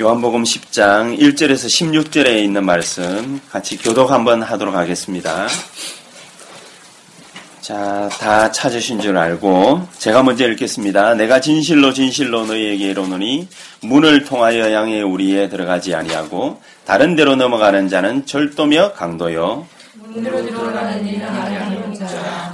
요한복음 10장 1절에서 16절에 있는 말씀 같이 교독 한번 하도록 하겠습니다. 자, 다 찾으신 줄 알고 제가 먼저 읽겠습니다. 내가 진실로 진실로 너희에게 이르노니 문을 통하여 양의 우리에 들어가지 아니하고 다른 데로 넘어가는 자는 절도며 강도요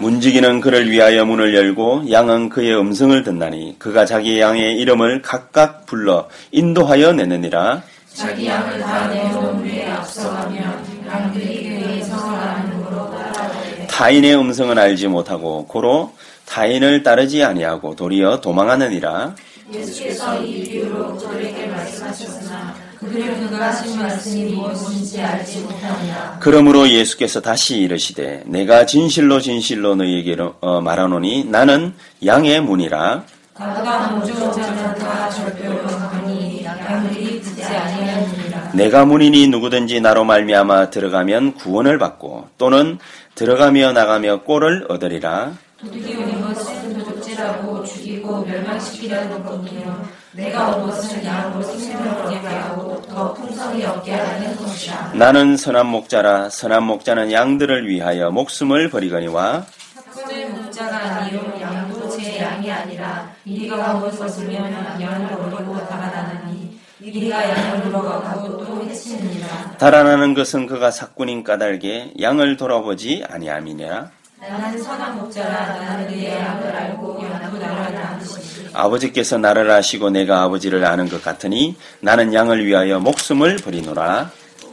문지기는 그를 위하여 문을 열고 양은 그의 음성을 듣나니 그가 자기 양의 이름을 각각 불러 인도하여 내느니라. 자기 양을 다 내놓은 후에 앞서가며 양들이 그의 으로 따라오되 타인의 음성은 알지 못하고 고로 타인을 따르지 아니하고 도리어 도망하느니라. 예수께서 이 비유로 저에게 말씀하셨으나 그들은 그가 하신 말씀이 무엇인지 알지 못하니라. 그러므로 예수께서 다시 이르시되 내가 진실로 진실로 너희에게 어, 말하노니 나는 양의 문이라 나가 모종 자는 다 절대로 가니 양들이 듣지 아니하느니라. 내가 문이니 누구든지 나로 말미암아 들어가면 구원을 받고 또는 들어가며 나가며 꼴을 얻으리라 도둑이 오는 것은 도둑질하고 죽이고 멸망시키려는 것이요 내가 온 것은 양으로 생명을 얻게 하고 더 풍성히 얻게 하는 것이라. 나는 선한 목자라 선한 목자는 양들을 위하여 목숨을 버리거니와 학군의 목자가 아니요 양도 제 양이 아니라 이리가 온 것이면 양을 버리고 달아나느니 이리가 양을 물어가고 또 해치느니라. 달아나는 것은 그가 사꾼인 까닭에 양을 돌아보지 아니함이니라 나는 선한 목자라 나는 그의 양을 알고 양도 나를 것이니 아버지께서 나를 아시고 내가 아버지를 아는 것 같으니 나는 양을 위하여 목숨을 버리노라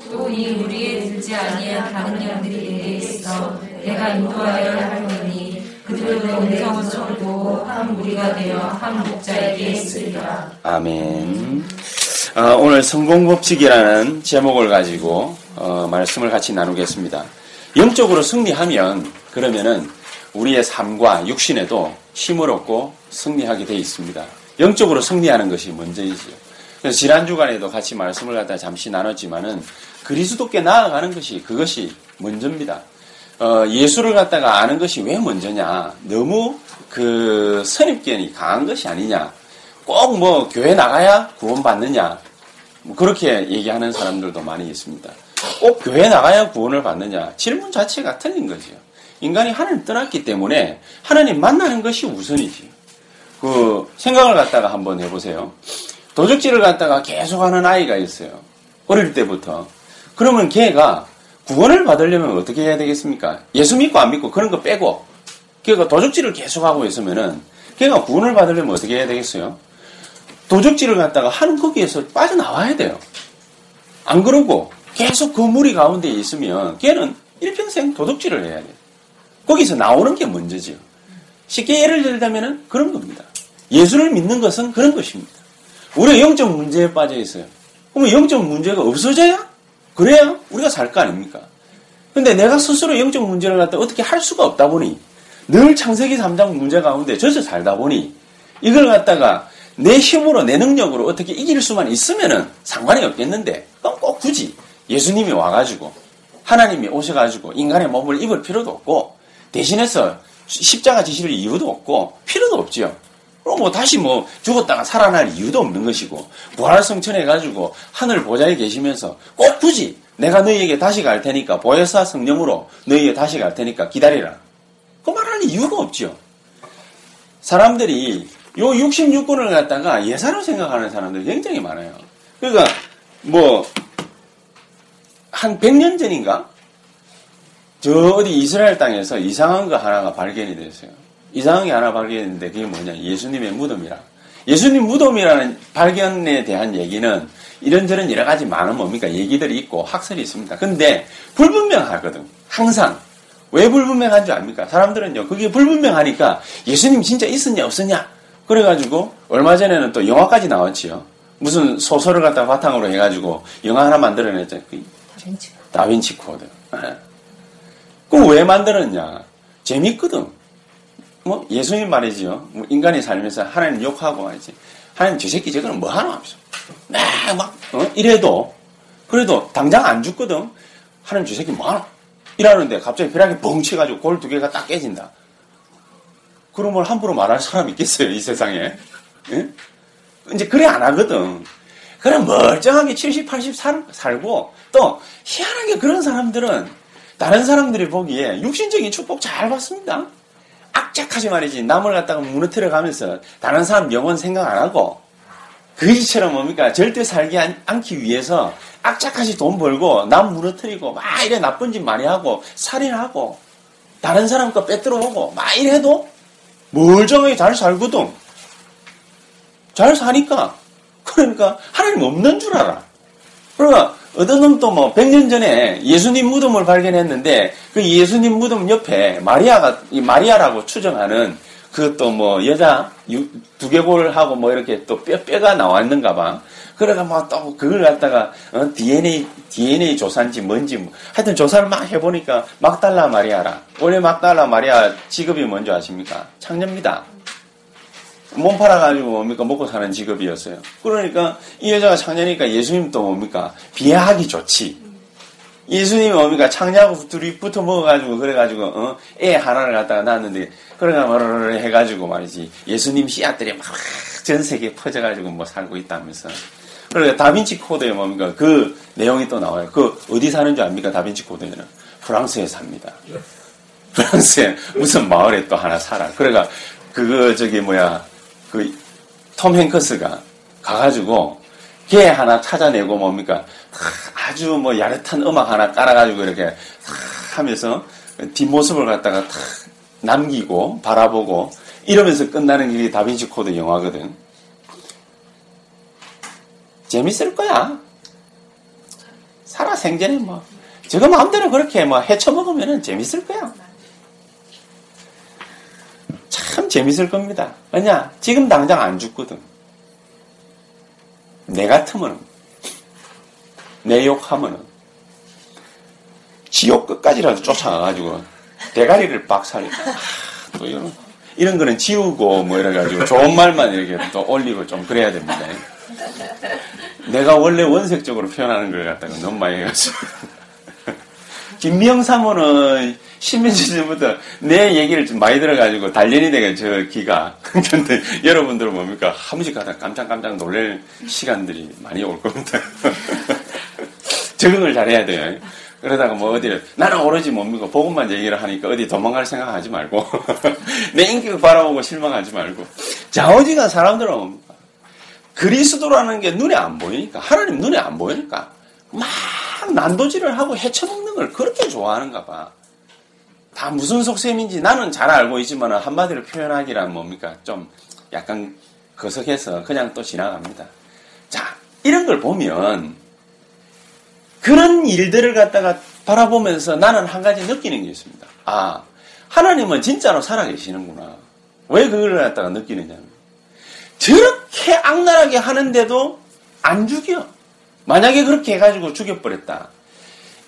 또이 무리에 들지 아니한 다른 양들이 내게 있어 내가 인도하여야 하노니 그들도 음성을 듣고 한 무리가 되어 한 목자에게 있으리라. 아멘. 어, 오늘 성공법칙이라는 제목을 가지고 어, 말씀을 같이 나누겠습니다. 영적으로 승리하면 그러면은 우리의 삶과 육신에도 힘을 얻고 승리하게 되어 있습니다. 영적으로 승리하는 것이 먼저이죠. 그래서 지난 주간에도 같이 말씀을 갖다 잠시 나눴지만은 그리스도께 나아가는 것이 그것이 먼저입니다. 어, 예수를 갖다가 아는 것이 왜 먼저냐? 너무 그 선입견이 강한 것이 아니냐? 꼭 뭐 교회 나가야 구원받느냐? 뭐 그렇게 얘기하는 사람들도 많이 있습니다. 꼭 교회 나가야 구원을 받느냐? 질문 자체가 틀린 거죠. 인간이 하나님 떠났기 때문에 하나님 만나는 것이 우선이지. 그 생각을 갖다가 한번 해보세요. 도적질을 갖다가 계속하는 아이가 있어요. 어릴 때부터. 그러면 걔가 구원을 받으려면 어떻게 해야 되겠습니까? 예수 믿고 안 믿고 그런 거 빼고 걔가 도적질을 계속하고 있으면은 걔가 구원을 받으려면 어떻게 해야 되겠어요? 도적질을 갖다가 하는 거기에서 빠져나와야 돼요. 안 그러고 계속 그 무리 가운데 있으면 걔는 일평생 도둑질을 해야 돼요. 거기서 나오는 게 먼저지요. 쉽게 예를 들자면은 그런 겁니다. 예수를 믿는 것은 그런 것입니다. 우리가 영적 문제에 빠져 있어요. 그러면 영적 문제가 없어져야 그래야 우리가 살 거 아닙니까? 근데 내가 스스로 영적 문제를 갖다 어떻게 할 수가 없다 보니 늘 창세기 3장 문제 가운데 젖어 살다 보니 이걸 갖다가 내 힘으로 내 능력으로 어떻게 이길 수만 있으면은 상관이 없겠는데 그럼 꼭 굳이 예수님이 와가지고 하나님이 오셔가지고 인간의 몸을 입을 필요도 없고 대신해서 십자가 지실 이유도 없고 필요도 없지요. 그럼 뭐 다시 뭐 죽었다가 살아날 이유도 없는 것이고 부활성천해가지고 하늘 보좌에 계시면서 꼭 굳이 내가 너희에게 다시 갈 테니까 보혜사 성령으로 너희에게 다시 갈 테니까 기다리라. 그 말할 이유가 없지요. 사람들이 요 66권을 갖다가 예사로 생각하는 사람들이 굉장히 많아요. 그러니까 뭐 한 100년 전인가 저 어디 이스라엘 땅에서 이상한 거 하나가 발견이 됐어요. 이상한 게 하나 발견했는데 그게 뭐냐? 예수님의 무덤이라. 예수님 무덤이라는 발견에 대한 얘기는 이런저런 여러 가지 많은 뭡니까? 얘기들이 있고 학설이 있습니다. 근데 불분명하거든. 항상. 왜 불분명한 줄 압니까? 사람들은요, 그게 불분명하니까 예수님 진짜 있었냐, 없었냐? 그래가지고, 얼마 전에는 또 영화까지 나왔지요. 무슨 소설을 갖다가 바탕으로 해가지고 영화 하나 만들어냈잖아. 빈치. 다빈치 코드. 그걸 왜 만들었냐? 재밌거든. 뭐, 예수님 말이지요. 뭐 인간이 살면서 하나님 욕하고 말이지. 하나님 저 새끼 저거는 뭐 하나 하면서. 막, 막, 어? 이래도, 그래도 당장 안 죽거든. 하나님 저 새끼 뭐 하나? 이러는데 갑자기 벼락이 벙 치가지고 골 두 개가 딱 깨진다. 그런 걸 함부로 말할 사람이 있겠어요, 이 세상에. 예? 이제 그래 안 하거든. 그럼 멀쩡하게 70, 80 살, 살고 또 희한하게 그런 사람들은 다른 사람들이 보기에 육신적인 축복 잘 받습니다. 악착하지 말이지 남을 갖다가 무너뜨려 가면서 다른 사람 영혼 생각 안 하고 그지처럼 뭡니까 절대 살기 안, 않기 위해서 악착같이 돈 벌고 남 무너뜨리고 막 이래 나쁜 짓 많이 하고 살인하고 다른 사람 거 빼들어 오고 막 이래도 멀쩡하게 잘 살거든. 잘 사니까. 그러니까 하나님 없는 줄 알아. 그러니까 어떤 놈도 뭐 100년 전에 예수님 무덤을 발견했는데 그 예수님 무덤 옆에 마리아가 이 마리아라고 추정하는 그또뭐 여자 유- 두개골하고 뭐 이렇게 또 뼈, 뼈가 나왔는가 봐. 그래가 뭐 또 그걸 갖다가 어, DNA DNA 조사인지 뭔지 뭐. 하여튼 조사를 막 해보니까 막달라 마리아라. 원래 막달라 마리아 직업이 뭔지 아십니까? 창녀입니다. 몸 팔아가지고 뭡니까 먹고 사는 직업이었어요. 그러니까 이 여자가 창녀니까 예수님 또 뭡니까 비하하기 좋지. 예수님이 뭡니까 창녀하고 둘이 붙어 먹어가지고 그래가지고 어? 애 하나를 갖다가 낳았는데 그래가 뭐를 해가지고 말이지 예수님 씨앗들이 막 전 세계에 퍼져가지고 뭐 살고 있다면서. 그러니까 다빈치 코드에 뭡니까 그 내용이 또 나와요. 그 어디 사는 줄 압니까 다빈치 코드에는 프랑스에 삽니다. 프랑스에 무슨 마을에 또 하나 살아. 그래가 그거 저기 뭐야 그 톰 행커스가 가가지고 개 하나 찾아내고 뭡니까 탁 아주 뭐 야릇한 음악 하나 깔아가지고 이렇게 탁 하면서 뒷모습을 갖다가 탁 남기고 바라보고 이러면서 끝나는 길이 다빈치 코드 영화거든. 재밌을 거야. 살아 생전에 뭐 저거 마음대로 그렇게 뭐 헤쳐먹으면 재밌을 거야. 참 재밌을 겁니다. 왜냐? 지금 당장 안 죽거든. 내 같으면은, 내 욕하면은, 지옥 끝까지라도 쫓아가가지고, 대가리를 박살리고, 또 이런, 이런 거는 지우고, 뭐 이래가지고, 좋은 말만 이렇게 또 올리고 좀 그래야 됩니다. 내가 원래 원색적으로 표현하는 걸 갖다가 너무 많이 해가지고. 김미영 사모는 년 전부터 내 얘기를 좀 많이 들어가지고 단련이 되게 저 기가. 근데 여러분들은 뭡니까? 한 번씩 가다 깜짝깜짝 놀랄 시간들이 많이 올 겁니다. 적응을 잘해야 돼요. 그러다가 뭐 어디를 나는 오로지 뭡니까 복음만 얘기를 하니까 어디 도망갈 생각하지 말고 내 인격 바라보고 실망하지 말고 자오지간 사람들은? 그리스도라는 게 눈에 안 보이니까 하나님 눈에 안 보이니까 막 난도질을 하고 헤쳐먹는 걸 그렇게 좋아하는가 봐. 다 무슨 속셈인지 나는 잘 알고 있지만 한마디로 표현하기란 뭡니까? 좀 약간 거석해서 그냥 또 지나갑니다. 자, 이런 걸 보면 그런 일들을 갖다가 바라보면서 나는 한 가지 느끼는 게 있습니다. 아, 하나님은 진짜로 살아계시는구나. 왜 그걸 갖다가 느끼느냐면 저렇게 악랄하게 하는데도 안 죽여. 만약에 그렇게 해가지고 죽여버렸다.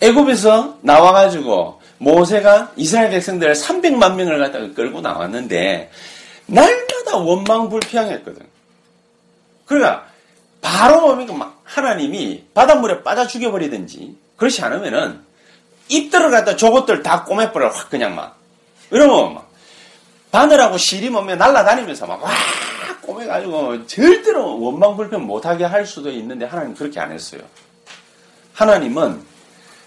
애굽에서 나와가지고 모세가 이스라엘 백성들 300만 명을 갖다가 끌고 나왔는데 날마다 원망불평했거든. 그러니까 바로 뭡니까 막 하나님이 바닷물에 빠져 죽여버리든지 그렇지 않으면은 입들을 갖다 저것들 다 꼬매버려 확 그냥 막 이러면 막 바늘하고 실이 몸에 날아다니면서 막 와 꼬매가지고 절대로 원망불평 못하게 할 수도 있는데 하나님 그렇게 안 했어요. 하나님은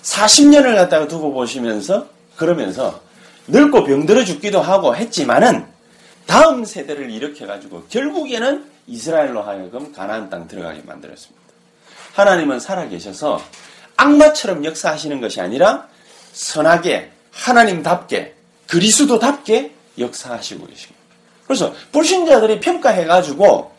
40년을 갖다가 두고 보시면서 그러면서 늙고 병들어 죽기도 하고 했지만은 다음 세대를 일으켜 가지고 결국에는 이스라엘로 하여금 가나안 땅 들어가게 만들었습니다. 하나님은 살아 계셔서 악마처럼 역사하시는 것이 아니라 선하게 하나님답게 그리스도답게 역사하시고 계십니다. 그래서 불신자들이 평가해가지고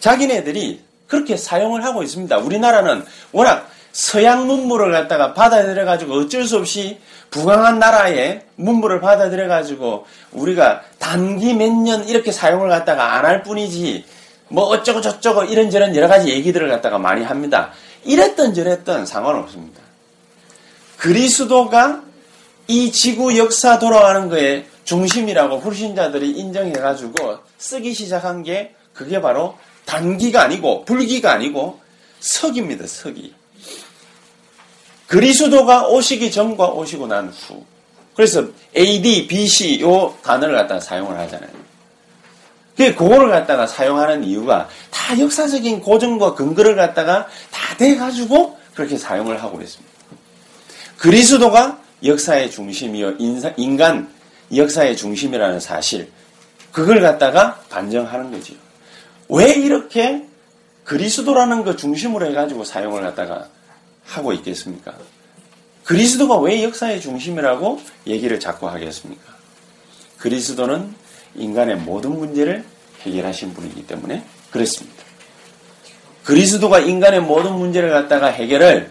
자기네들이 그렇게 사용을 하고 있습니다. 우리나라는 워낙 서양 문물을 갖다가 받아들여가지고 어쩔 수 없이 부강한 나라의 문물을 받아들여가지고 우리가 단기 몇 년 이렇게 사용을 갖다가 안 할 뿐이지 뭐 어쩌고 저쩌고 이런저런 여러 가지 얘기들을 갖다가 많이 합니다. 이랬던 저랬던 상관없습니다. 그리스도가 이 지구 역사 돌아가는 거에 중심이라고 불신자들이 인정해가지고 쓰기 시작한 게 그게 바로 단기가 아니고 불기가 아니고 서기입니다. 서기. 그리스도가 오시기 전과 오시고 난 후. 그래서 AD, BC 요 단어를 갖다가 사용을 하잖아요. 그 그거를 갖다가 사용하는 이유가 다 역사적인 고정과 근거를 갖다가 다 돼가지고 그렇게 사용을 하고 있습니다. 그리스도가 역사의 중심이요 인간 역사의 중심이라는 사실 그걸 갖다가 반정하는 거죠. 왜 이렇게 그리스도라는 거 중심으로 해가지고 사용을 갖다가 하고 있겠습니까? 그리스도가 왜 역사의 중심이라고 얘기를 자꾸 하겠습니까? 그리스도는 인간의 모든 문제를 해결하신 분이기 때문에 그렇습니다. 그리스도가 인간의 모든 문제를 갖다가 해결을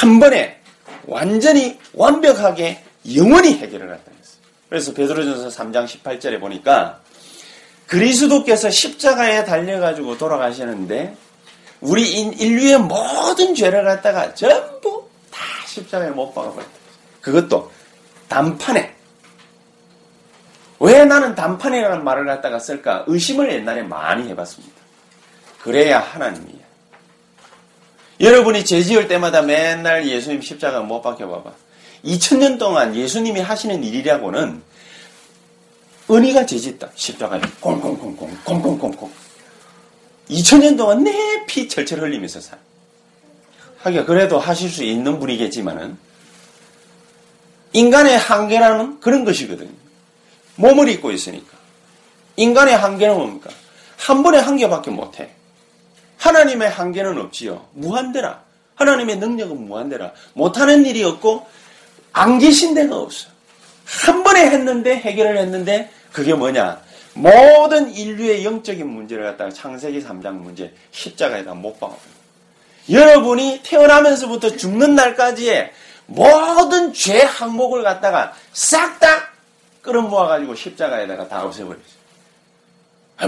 한 번에 완전히 완벽하게 영원히 해결을 갖다 했어요. 그래서 베드로전서 3장 18절에 보니까 그리스도께서 십자가에 달려가지고 돌아가시는데 우리 인류의 모든 죄를 갖다가 전부 다 십자가에 못 박아버렸다. 그것도 단판에. 왜 나는 단판이라는 말을 갖다가 쓸까? 의심을 옛날에 많이 해봤습니다. 그래야 하나님이야. 여러분이 죄 지을 때마다 맨날 예수님 십자가 못 박혀봐봐. 2000년 동안 예수님이 하시는 일이라고는 은희가 죄짓다. 십자가에 콩콩콩콩 콩콩콩콩 2000년 동안 내 피 철철 흘리면서 살. 하기가 그래도 하실 수 있는 분이겠지만은 인간의 한계라는 그런 것이거든요. 몸을 입고 있으니까. 인간의 한계는 뭡니까? 한 번에 한 개밖에 못해. 하나님의 한계는 없지요. 무한대라. 하나님의 능력은 무한대라. 못하는 일이 없고 안 계신 데가 없어. 한 번에 했는데 해결을 했는데 그게 뭐냐? 모든 인류의 영적인 문제를 갖다가 창세기 3장 문제 십자가에다 못 박아. 여러분이 태어나면서부터 죽는 날까지의 모든 죄 항목을 갖다가 싹 다 끌어모아가지고 십자가에다가 다 없애버렸어요.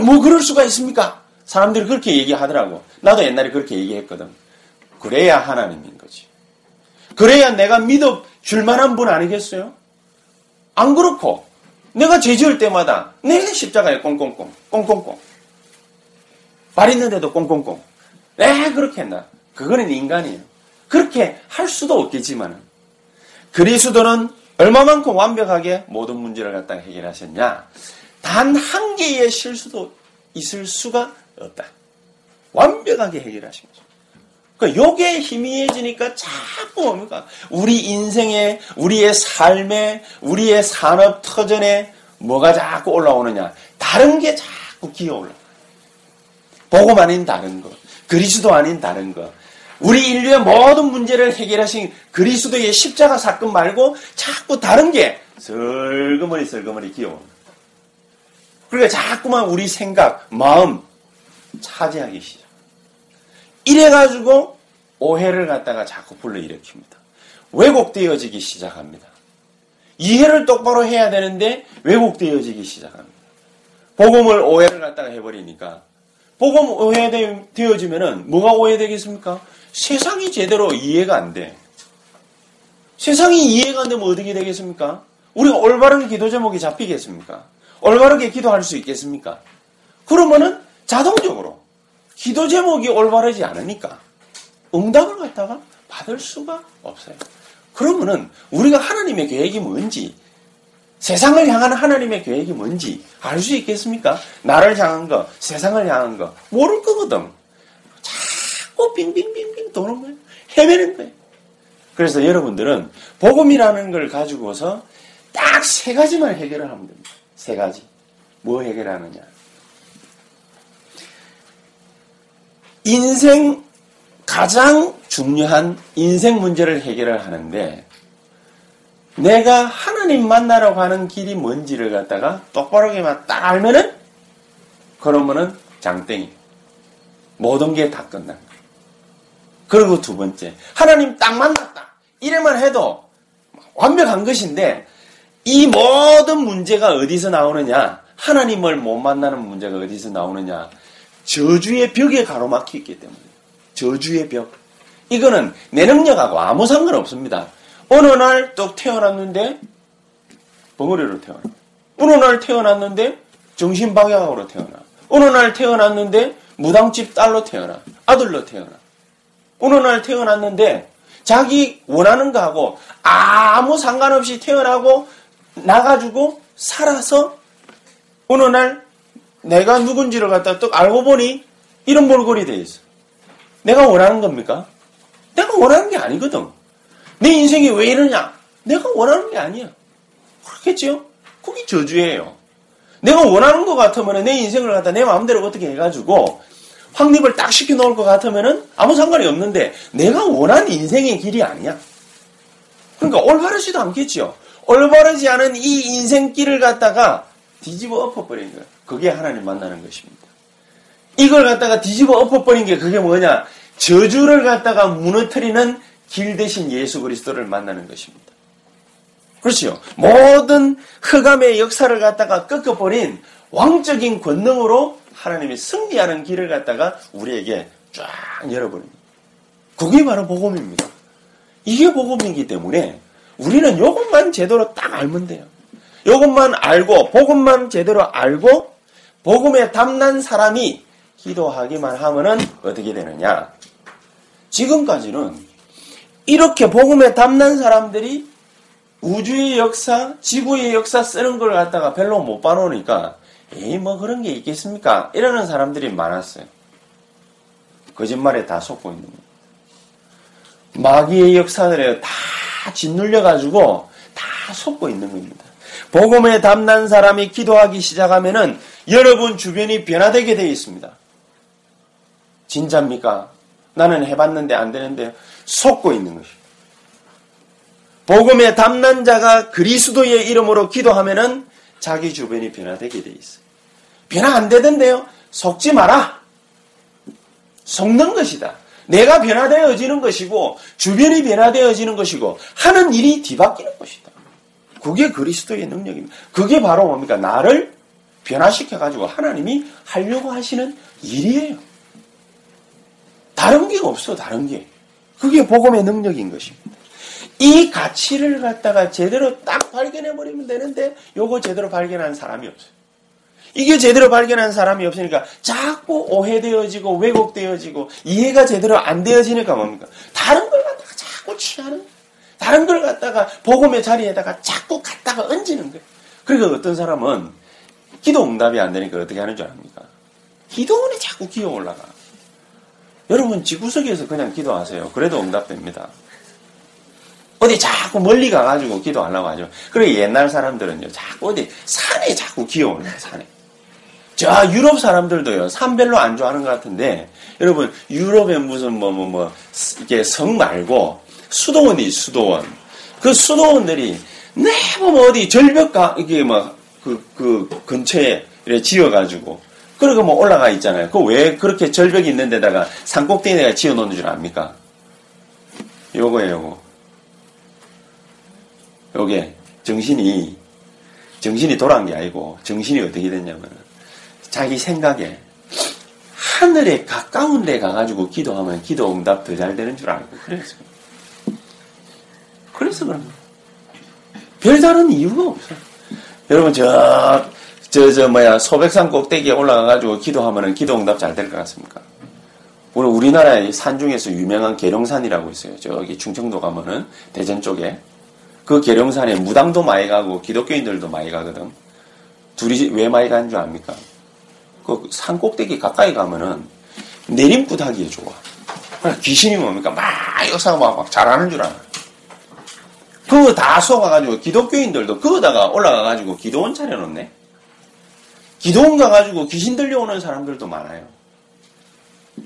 뭐 그럴 수가 있습니까? 사람들이 그렇게 얘기하더라고. 나도 옛날에 그렇게 얘기했거든. 그래야 하나님인 거지. 그래야 내가 믿어 줄 만한 분 아니겠어요? 안 그렇고 내가 죄 지을 때마다 내 십자가에 꽁꽁꽁 꽁꽁꽁 발 있는데도 꽁꽁꽁 왜 그렇게 했나? 그거는 인간이에요. 그렇게 할 수도 없겠지만 그리스도는 얼마만큼 완벽하게 모든 문제를 갖다 해결하셨냐? 단 한 개의 실수도 있을 수가 없다. 완벽하게 해결하신 거죠. 그러니까 요게 희미해지니까 자꾸 뭡니까? 우리 인생에, 우리의 삶에, 우리의 산업 터전에 뭐가 자꾸 올라오느냐? 다른 게 자꾸 기어 올라. 복음 아닌 다른 거. 그리스도 아닌 다른 거. 우리 인류의 모든 문제를 해결하신 그리스도의 십자가 사건 말고 자꾸 다른 게 슬그머니 슬그머니 기어옵니다. 그러니까 자꾸만 우리 생각, 마음 차지하기 시작. 이래가지고 오해를 갖다가 자꾸 불러일으킵니다. 왜곡되어지기 시작합니다. 이해를 똑바로 해야 되는데 왜곡되어지기 시작합니다. 복음을 오해를 갖다가 해버리니까 복음 오해되어지면은 뭐가 오해되겠습니까? 세상이 제대로 이해가 안 돼. 세상이 이해가 안 되면 어떻게 되겠습니까? 우리가 올바른 기도 제목이 잡히겠습니까? 올바르게 기도할 수 있겠습니까? 그러면은 자동적으로 기도 제목이 올바르지 않으니까 응답을 갖다가 받을 수가 없어요. 그러면은 우리가 하나님의 계획이 뭔지 세상을 향한 하나님의 계획이 뭔지 알 수 있겠습니까? 나를 향한 거, 세상을 향한 거 모를 거거든. 자꾸 빙빙빙빙 도는 거예요. 헤매는 거예요. 그래서 여러분들은 복음이라는 걸 가지고서 딱 세 가지만 해결을 하면 됩니다. 세 가지. 뭐 해결하느냐? 인생 가장 중요한 인생 문제를 해결을 하는데 내가 하나님 만나러 가는 길이 뭔지를 갖다가 똑바로게만 딱 알면은 그러면은 장땡이. 모든 게 다 끝난 거예요. 그리고 두 번째, 하나님 딱 만났다. 이래만 해도 완벽한 것인데 이 모든 문제가 어디서 나오느냐? 하나님을 못 만나는 문제가 어디서 나오느냐? 저주의 벽에 가로막혀 있기 때문에. 저주의 벽. 이거는 내 능력하고 아무 상관없습니다. 어느 날 또 태어났는데 벙어리로 태어나. 어느 날 태어났는데 정신방향으로 태어나. 어느 날 태어났는데 무당집 딸로 태어나. 아들로 태어나. 어느 날 태어났는데 자기 원하는 거하고 아무 상관없이 태어나고 나가지고 살아서 어느 날 내가 누군지를 갖다 또 알고 보니 이런 몰골이 돼 있어. 내가 원하는 겁니까? 내가 원하는 게 아니거든. 내 인생이 왜 이러냐? 내가 원하는 게 아니야. 그렇겠지요? 그게 저주예요. 내가 원하는 것 같으면 내 인생을 갖다 내 마음대로 어떻게 해가지고 확립을 딱 시켜놓을 것 같으면은 아무 상관이 없는데 내가 원하는 인생의 길이 아니야. 그러니까 올바르지도 않겠죠. 올바르지 않은 이 인생길을 갖다가 뒤집어 엎어버린 거야. 그게 하나님 만나는 것입니다. 이걸 갖다가 뒤집어 엎어버린 게 그게 뭐냐? 저주를 갖다가 무너뜨리는 길 대신 예수 그리스도를 만나는 것입니다. 그렇죠. 모든 흑암의 역사를 갖다가 꺾어버린 왕적인 권능으로 하나님이 승리하는 길을 갖다가 우리에게 쫙 열어버립니다. 그게 바로 복음입니다. 이게 복음이기 때문에 우리는 이것만 제대로 딱 알면 돼요. 이것만 알고 복음만 제대로 알고 복음에 담난 사람이 기도하기만 하면은 어떻게 되느냐? 지금까지는 이렇게 복음에 담난 사람들이 우주의 역사, 지구의 역사 쓰는 걸 갖다가 별로 못 봐놓으니까 에이 뭐 그런 게 있겠습니까? 이러는 사람들이 많았어요. 거짓말에 다 속고 있는 거예요. 마귀의 역사들에 다 짓눌려가지고 다 속고 있는 겁니다. 복음에 담난 사람이 기도하기 시작하면은 여러분 주변이 변화되게 되어 있습니다. 진짜입니까? 나는 해봤는데 안 되는데 속고 있는 것이. 복음에 담난 자가 그리스도의 이름으로 기도하면은 자기 주변이 변화되게 돼 있어요. 변화 안 되던데요? 속지 마라. 속는 것이다. 내가 변화되어지는 것이고 주변이 변화되어지는 것이고 하는 일이 뒤바뀌는 것이다. 그게 그리스도의 능력입니다. 그게 바로 뭡니까? 나를 변화시켜 가지고 하나님이 하려고 하시는 일이에요. 다른 게 없어, 다른 게. 그게 복음의 능력인 것입니다. 이 가치를 갖다가 제대로 딱 발견해 버리면 되는데 요거 제대로 발견한 사람이 없어요. 이게 제대로 발견한 사람이 없으니까 자꾸 오해되어지고 왜곡되어지고 이해가 제대로 안 되어지니까 뭡니까? 다른 걸 갖다가 자꾸 취하는 다른 걸 갖다가 복음의 자리에다가 자꾸 갖다가 얹는 거예요. 그러니까 어떤 사람은 기도 응답이 안 되니까 어떻게 하는 줄 압니까? 기도원에 자꾸 기어 올라가. 여러분 지구석에서 그냥 기도하세요. 그래도 응답됩니다. 어디 자꾸 멀리 가가지고 기도하려고 하죠. 그리고 옛날 사람들은요, 자꾸 어디 산에 자꾸 기어 올라요, 산에. 저 유럽 사람들도요, 산 별로 안 좋아하는 것 같은데, 여러분, 유럽에 무슨 뭐, 뭐, 뭐, 이게 성 말고, 수도원이 수도원. 그 수도원들이, 매번 뭐 어디 절벽가, 이게 뭐, 그, 그 근처에 이렇게 지어가지고, 그리고 뭐 올라가 있잖아요. 그 왜 그렇게 절벽이 있는 데다가 산꼭대기에다가 지어 놓는 줄 압니까? 요거예요, 요거. 요게, 정신이, 정신이 돌아간 게 아니고, 정신이 어떻게 됐냐면, 자기 생각에, 하늘에 가까운 데 가가지고 기도하면 기도 응답 더 잘 되는 줄 알고, 그래서. 그래서 그런 거예요. 별다른 이유가 없어요. 여러분, 저, 저, 저, 뭐야, 소백산 꼭대기에 올라가가지고 기도하면은 기도 응답 잘 될 것 같습니까? 우리 우리나라의 산 중에서 유명한 계룡산이라고 있어요. 저기 충청도 가면은 대전 쪽에 그 계룡산에 무당도 많이 가고 기독교인들도 많이 가거든. 둘이 왜 많이 가는 줄 압니까? 그 산 꼭대기 가까이 가면은 내림굿 하기에 좋아. 귀신이 뭡니까? 막 역사가 막, 막 잘하는 줄 알아. 그거 다 속아가지고 기독교인들도 그거다가 올라가가지고 기도원 차려놓네. 기도원 가가지고 귀신 들려오는 사람들도 많아요.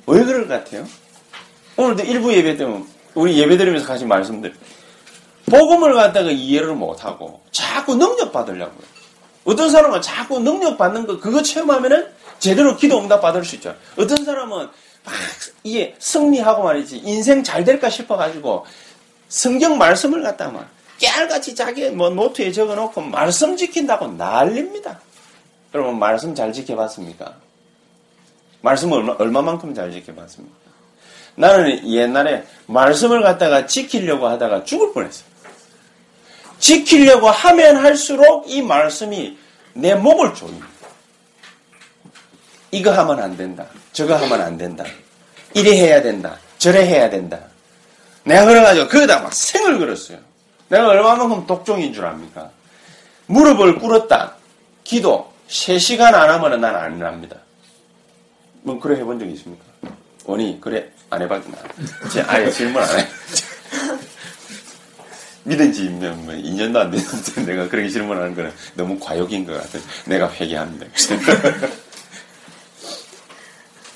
왜 그럴 것 같아요? 오늘도 일부 예배 때문에 우리 예배 드리면서 같이 말씀드려. 복음을 갖다가 이해를 못하고 자꾸 능력 받으려고요. 어떤 사람은 자꾸 능력 받는 거 그거 체험하면은 제대로 기도 응답 받을 수 있죠. 어떤 사람은 막 이게 승리하고 말이지 인생 잘 될까 싶어가지고 성경 말씀을 갖다 막 깨알같이 자기 뭐 노트에 적어놓고 말씀 지킨다고 난립니다. 여러분 말씀 잘 지켜봤습니까? 말씀 얼마, 얼마만큼 잘 지켜봤습니까? 나는 옛날에 말씀을 갖다가 지키려고 하다가 죽을 뻔했어요. 지키려고 하면 할수록 이 말씀이 내 목을 조입니다. 이거 하면 안 된다. 저거 하면 안 된다. 이래 해야 된다. 저래 해야 된다. 내가 그래가지고 거기다 막 생을 걸었어요. 내가 얼마만큼 독종인 줄 압니까? 무릎을 꿇었다. 기도 3시간 안 하면 난 안 합니다. 뭐 그래 해본 적 있습니까? 원이 그래 안 해봤구나. 제 아예 질문 안 해. 믿은 지 뭐, 2년도 안 됐는데 내가 그렇게 질문하는 거는 너무 과욕인 것 같아. 내가 회개합니다.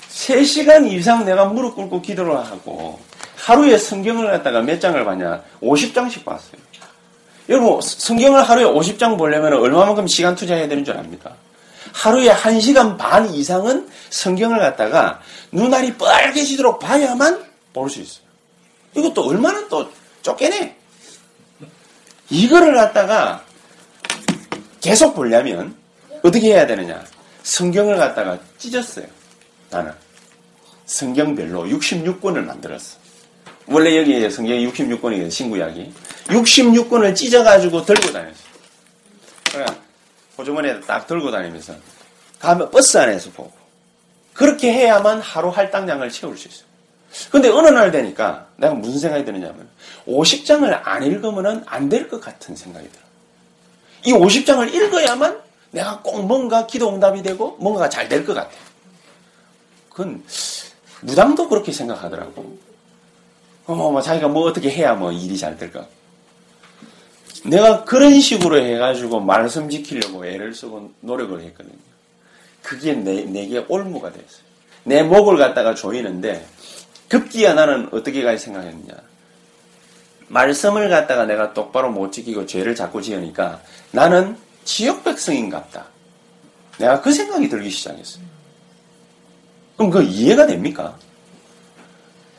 3시간 이상 내가 무릎 꿇고 기도를 하고 하루에 성경을 갖다가 몇 장을 봤냐? 50장씩 봤어요. 여러분, 성경을 하루에 50장 보려면 얼마만큼 시간 투자해야 되는 줄 압니까? 하루에 1시간 반 이상은 성경을 갖다가 눈알이 빨개지도록 봐야만 볼 수 있어요. 이것도 얼마나 또 쫓겨내? 이거를 갖다가 계속 보려면 어떻게 해야 되느냐? 성경을 갖다가 찢었어요. 나는. 성경별로 66권을 만들었어. 원래 여기 성경이 66권이거든요. 신구약이. 66권을 찢어가지고 들고 다녔어. 그러니까 호주머니에 딱 들고 다니면서 가면 버스 안에서 보고. 그렇게 해야만 하루 할당량을 채울 수 있어요. 근데 어느 날 되니까 내가 무슨 생각이 드느냐면 50장을 안 읽으면 안 될 것 같은 생각이 들어. 이 50장을 읽어야만 내가 꼭 뭔가 기도 응답이 되고 뭔가가 잘 될 것 같아. 그건 무당도 그렇게 생각하더라고. 어, 뭐 자기가 뭐 어떻게 해야 뭐 일이 잘 될까. 내가 그런 식으로 해가지고 말씀 지키려고 애를 쓰고 노력을 했거든요. 그게 내, 내게 올무가 됐어요. 내 목을 갖다가 조이는데 급기야 나는 어떻게 가 생각했느냐. 말씀을 갖다가 내가 똑바로 못 지키고 죄를 자꾸 지으니까 나는 지역 백성인 같다. 내가 그 생각이 들기 시작했어요. 그럼 그 이해가 됩니까?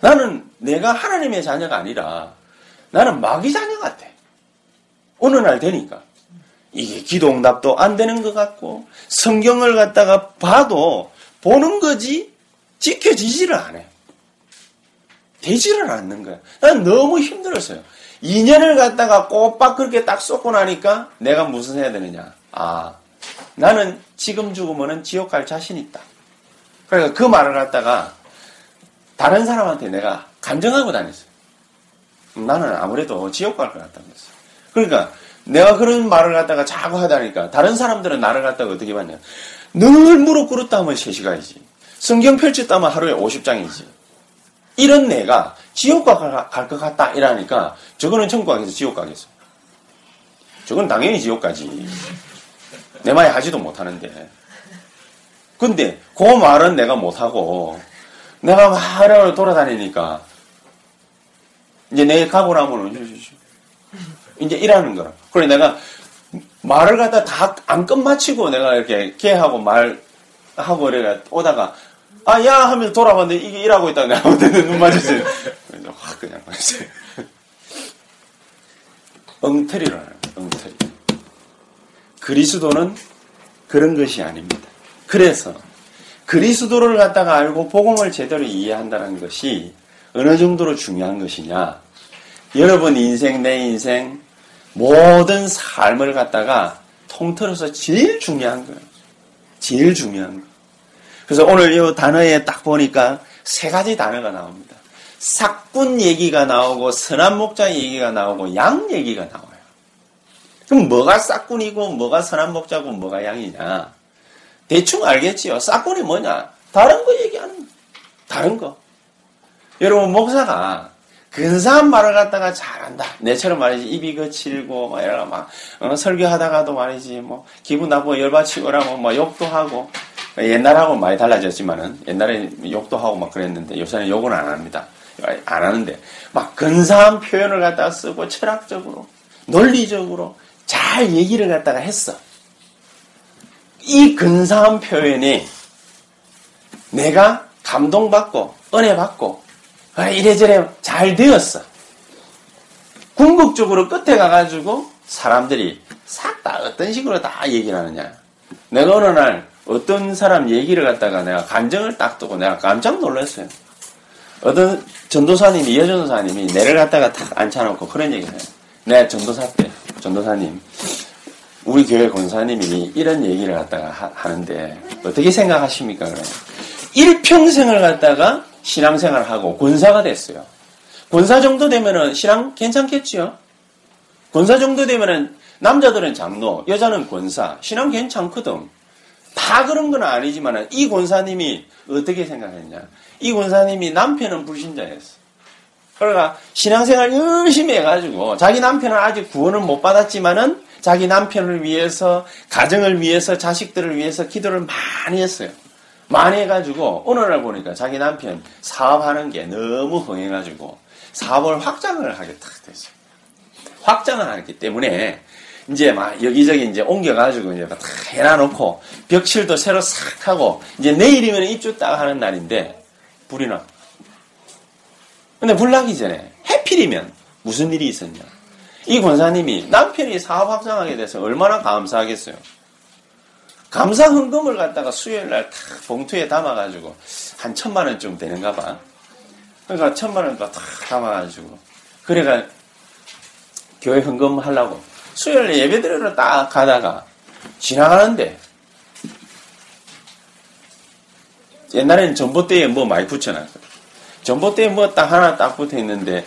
나는 내가 하나님의 자녀가 아니라 나는 마귀 자녀 같아. 어느 날 되니까. 이게 기도 응답도 안 되는 것 같고 성경을 갖다가 봐도 보는 거지 지켜지지를 않아요. 되지를 않는 거야. 난 너무 힘들었어요. 2년을 갖다가 꼬박 그렇게 딱 쏟고 나니까 내가 무슨 해야 되느냐. 아, 나는 지금 죽으면 지옥 갈 자신 있다. 그러니까 그 말을 갖다가 다른 사람한테 내가 감정하고 다녔어요. 나는 아무래도 지옥 갈 것 같다면서. 그러니까 내가 그런 말을 갖다가 자꾸 하다니까 다른 사람들은 나를 갖다가 어떻게 봤냐. 늘 무릎 꿇었다 하면 3시간이지. 성경 펼쳤다 하면 하루에 50장이지. 이런 내가 지옥 갈것 같다 이러니까 저거는 천국 가겠어 지옥 가겠어. 저건 당연히 지옥 가지. 내 말이 하지도 못하는데. 근데 그 말은 내가 못하고 내가 막 돌아다니니까 이제 내 가고 나면 이제 일하는 거라. 그래 내가 말을 갖다 다 안 끝마치고 내가 이렇게 개하고 말하고 이래 오다가 아, 야! 하면서 돌아봤는데 이게 일하고 있다. 내가 그때는 눈 맞았어요. 확 그냥 맞았어요. 엉터리로 하는 엉터리. 그리스도는 그런 것이 아닙니다. 그래서 그리스도를 갖다가 알고 복음을 제대로 이해한다는 것이 어느 정도로 중요한 것이냐. 여러분 인생, 내 인생, 모든 삶을 갖다가 통틀어서 제일 중요한 거예요. 제일 중요한 거. 그래서 오늘 이 단어에 딱 보니까 세 가지 단어가 나옵니다. 삭군 얘기가 나오고 선한 목자 얘기가 나오고 양 얘기가 나와요. 그럼 뭐가 싹군이고 뭐가 선한 목자고 뭐가 양이냐? 대충 알겠지요. 싹군이 뭐냐? 다른 거 얘기하는 거. 다른 거. 여러분 목사가 근사한 말을 갖다가 잘한다. 내처럼 말이지 입이 거칠고 막 이러나 막 어, 설교하다가도 말이지 뭐 기분 나쁘고 열받치고라고 막 욕도 하고 옛날하고 많이 달라졌지만은 옛날에 욕도 하고 막 그랬는데 요새는 욕은 안 합니다. 안 하는데 막 근사한 표현을 갖다 쓰고 철학적으로 논리적으로 잘 얘기를 갖다가 했어. 이 근사한 표현이 내가 감동받고 은혜받고 아, 이래저래 잘 되었어. 궁극적으로 끝에 가가지고 사람들이 싹 다 어떤 식으로 다 얘기를 하느냐. 내가 어느 날 어떤 사람 얘기를 갖다가 내가 간정을 딱 두고 내가 깜짝 놀랐어요. 어떤 전도사님이, 여전도사님이 내를 갖다가 탁 앉혀놓고 그런 얘기를 해요. 내 전도사 때, 전도사님, 우리 교회 권사님이 이런 얘기를 갖다가 하, 는데 어떻게 생각하십니까? 일평생을 갖다가 신앙생활을 하고 권사가 됐어요. 권사 정도 되면은 신앙 괜찮겠지요? 권사 정도 되면은 남자들은 장로, 여자는 권사, 신앙 괜찮거든. 다 그런 건 아니지만 이 권사님이 어떻게 생각했냐? 이 권사님이 남편은 불신자였어. 그러니까 신앙생활 열심히 해가지고 자기 남편은 아직 구원을 못 받았지만은 자기 남편을 위해서 가정을 위해서 자식들을 위해서 기도를 많이 했어요. 많이 해가지고 어느 날 보니까 자기 남편 사업하는 게 너무 흥해가지고 사업을 확장을 하게 딱 됐어요. 확장을 하기 때문에 이제 막 여기저기 이제 옮겨가지고 이제 다 해놔놓고 벽실도 새로 싹 하고 이제 내일이면 입주 딱 하는 날인데 불이 나. 근데 불 나기 전에 해필이면 무슨 일이 있었냐? 이 권사님이 남편이 사업 확장하게 돼서 얼마나 감사하겠어요. 감사 헌금을 갖다가 수요일 날탁 봉투에 담아가지고 한 천만 원쯤 되는가 봐. 그러니까 천만 원딱 담아가지고 그래가 교회 헌금 하려고 수요일 예배 드리러 딱 가다가 지나가는데 옛날에는 전봇대에 뭐 많이 붙여놨거든. 전봇대에 뭐 딱 하나 딱 붙어 있는데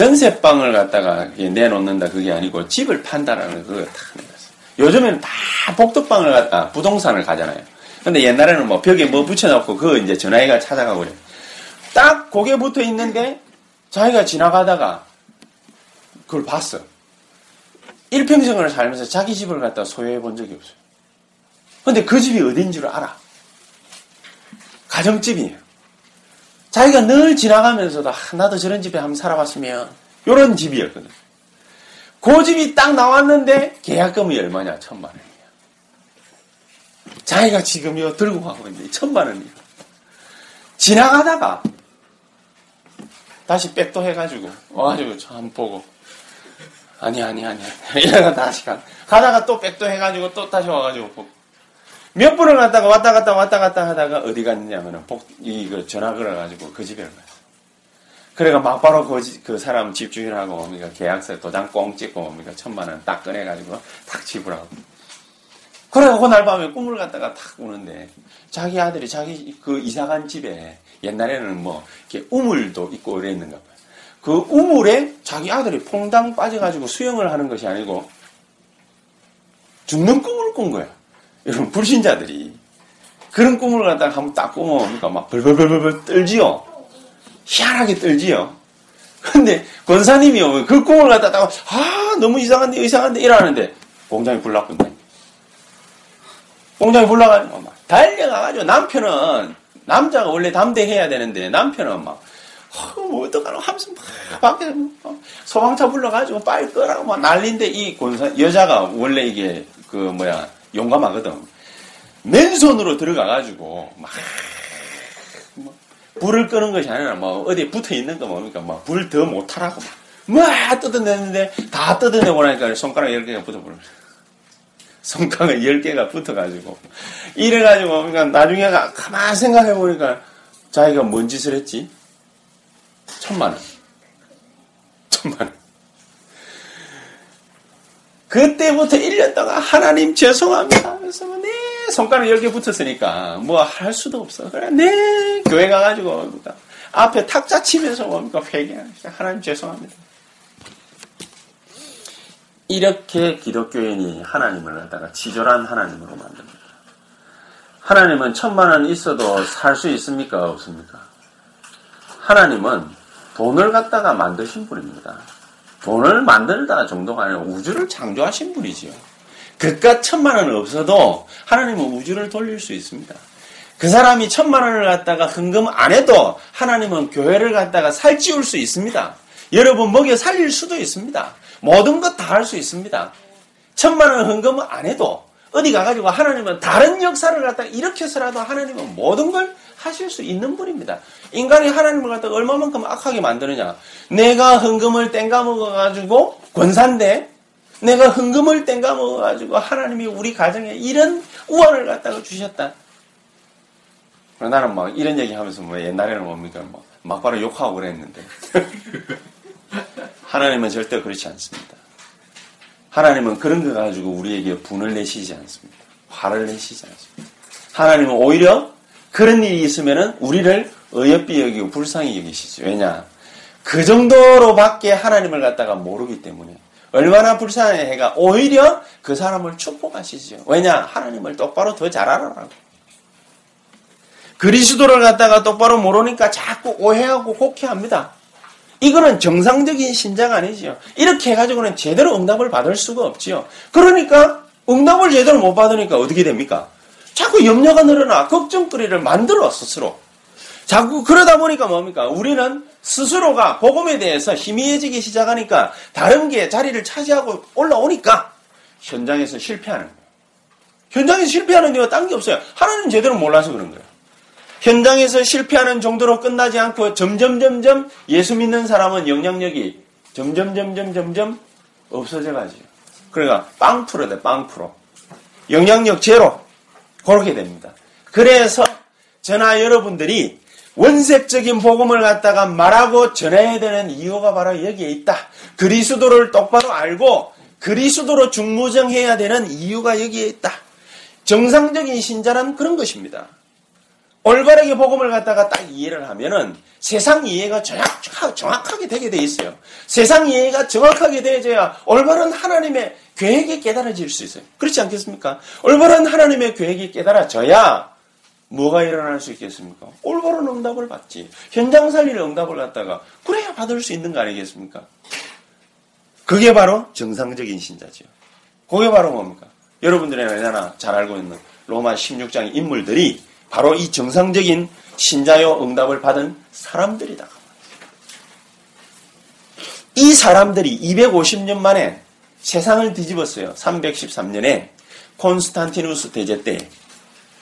전세방을 갖다가 내놓는다 그게 아니고 집을 판다라는 그걸 딱 내놨어. 요즘에는 다 복덕방을 갖다 부동산을 가잖아요. 근데 옛날에는 뭐 벽에 뭐 붙여놓고 그거 이제 전화기가 찾아가고 그래. 딱 고개 붙어 있는데 자기가 지나가다가 그걸 봤어. 일평생을 살면서 자기 집을 갖다 소유해 본 적이 없어요. 근데 그 집이 어딘 줄 알아. 가정집이에요. 자기가 늘 지나가면서도 아, 나도 저런 집에 한번 살아봤으면 이런 집이었거든. 그 집이 딱 나왔는데 계약금이 얼마냐? 천만 원이야. 자기가 지금 이거 들고 가고 있는데 천만 원이야. 지나가다가 다시 백도 해가지고 와가지고 참 보고 아니 아니 아니 이러다가 다시 가 가다가 또 백도 해가지고 또 다시 와가지고 보고 몇 번을 갔다가 왔다 갔다 왔다 갔다 하다가 어디 갔냐면은 복, 이거 전화 걸어가지고 그 집에 갔어. 그래가 막바로 그, 그 사람 집주인 하고 뭡니까 계약서 도장 꽁 찍고 뭡니까 천만 원 딱 꺼내가지고 탁 지불하고. 그래가 그날 밤에 꿈을 갖다가 탁 우는데 자기 아들이 자기 그 이사간 집에 옛날에는 뭐 이렇게 우물도 있고 그랬는가 봐요. 그 우물에 자기 아들이 퐁당 빠져가지고 수영을 하는 것이 아니고 죽는 꿈을 꾼 거야. 여러분 불신자들이 그런 꿈을 갖다가 한번 딱 꾸면 막 벌벌벌벌 떨지요. 희한하게 떨지요. 근데 권사님이 오면 그 꿈을 갖다가 아 너무 이상한데 이상한데 이러는데 공장이 불났군요. 공장이 불나가지고 막 달려가가지고 남편은 남자가 원래 담대해야 되는데 남편은 막 어, 뭐 어떡하노 하면서 막 밖에 소방차 불러가지고 빨리 끄라고 막 난리인데 이 권사 여자가 원래 이게 그 뭐야 용감하거든. 맨손으로 들어가가지고 막 뭐, 불을 끄는 것이 아니라 뭐 어디에 붙어 있는 거 뭡니까 막 불 더 못하라고 막 뜯어내는데 다 뜯어내고 나니까 손가락 10개가 붙어버려. 손가락 10개가 붙어가지고 이래가지고 그러니까 나중에 가만 생각해보니까 자기가 뭔 짓을 했지? 천만 원. 천만 원. 그때부터 1년 동안 하나님 죄송합니다. 그래서 네 손가락 10개 붙었으니까 뭐 할 수도 없어. 그래 네 교회 가가지고 뭡니까? 앞에 탁자 치면서 뭡니까 회개 하나님 죄송합니다. 이렇게 기독교인이 하나님을 갖다가 치졸한 하나님으로 만듭니다. 하나님은 천만 원 있어도 살 수 있습니까? 없습니까? 하나님은 돈을 갖다가 만드신 분입니다. 돈을 만들다 정도가 아니라 우주를 창조하신 분이지요. 그깟 천만 원 없어도 하나님은 우주를 돌릴 수 있습니다. 그 사람이 천만 원을 갖다가 헌금 안 해도 하나님은 교회를 갖다가 살찌울 수 있습니다. 여러분 먹여 살릴 수도 있습니다. 모든 것 다 할 수 있습니다. 천만 원 헌금은 안 해도 어디 가가지고 하나님은 다른 역사를 갖다가 일으켜서라도 하나님은 모든 걸 하실 수 있는 분입니다. 인간이 하나님을 갖다가 얼마만큼 악하게 만드느냐. 내가 헌금을 땡가 먹어가지고 권산데 내가 헌금을 땡가 먹어가지고 하나님이 우리 가정에 이런 우환을 갖다가 주셨다. 나는 막 이런 얘기 하면서 뭐 옛날에는 뭡니까? 뭐 막바로 욕하고 그랬는데. 하나님은 절대 그렇지 않습니다. 하나님은 그런 거 가지고 우리에게 분을 내시지 않습니다. 화를 내시지 않습니다. 하나님은 오히려 그런 일이 있으면은 우리를 어여삐 여기고 불쌍히 여기시죠. 왜냐? 그 정도로밖에 하나님을 갖다가 모르기 때문에 얼마나 불쌍한 해가 오히려 그 사람을 축복하시죠. 왜냐? 하나님을 똑바로 더 잘 알아라고. 그리스도를 갖다가 똑바로 모르니까 자꾸 오해하고 혹해합니다. 이거는 정상적인 신자가 아니지요. 이렇게 해가지고는 제대로 응답을 받을 수가 없지요. 그러니까 응답을 제대로 못 받으니까 어떻게 됩니까? 자꾸 염려가 늘어나 걱정거리를 만들어 스스로. 자꾸 그러다 보니까 뭡니까? 우리는 스스로가 복음에 대해서 희미해지기 시작하니까 다른 게 자리를 차지하고 올라오니까 현장에서 실패하는 거예요. 현장에서 실패하는 이유가 딴 게 없어요. 하나님 제대로 몰라서 그런 거예요. 현장에서 실패하는 정도로 끝나지 않고 점점 점점 예수 믿는 사람은 영향력이 점점 점점 점점 없어져 가지고 그러니까 빵 프로 돼, 빵 프로. 영향력 제로. 그렇게 됩니다. 그래서 저나 여러분들이 원색적인 복음을 갖다가 말하고 전해야 되는 이유가 바로 여기에 있다. 그리스도를 똑바로 알고 그리스도로 중무정해야 되는 이유가 여기에 있다. 정상적인 신자는 그런 것입니다. 올바르게 복음을 갖다가 딱 이해를 하면은 세상 이해가 정확, 정확하게 되게 돼 있어요. 세상 이해가 정확하게 되어져야 올바른 하나님의 계획이 깨달아질 수 있어요. 그렇지 않겠습니까? 올바른 하나님의 계획이 깨달아져야 뭐가 일어날 수 있겠습니까? 올바른 응답을 받지. 현장 살릴 응답을 갖다가 그래야 받을 수 있는 거 아니겠습니까? 그게 바로 정상적인 신자지요. 그게 바로 뭡니까? 여러분들이 얼마나 잘 알고 있는 로마 16장 인물들이 바로 이 정상적인 신자요 응답을 받은 사람들이다. 이 사람들이 250년 만에 세상을 뒤집었어요. 313년에 콘스탄티누스 대제 때.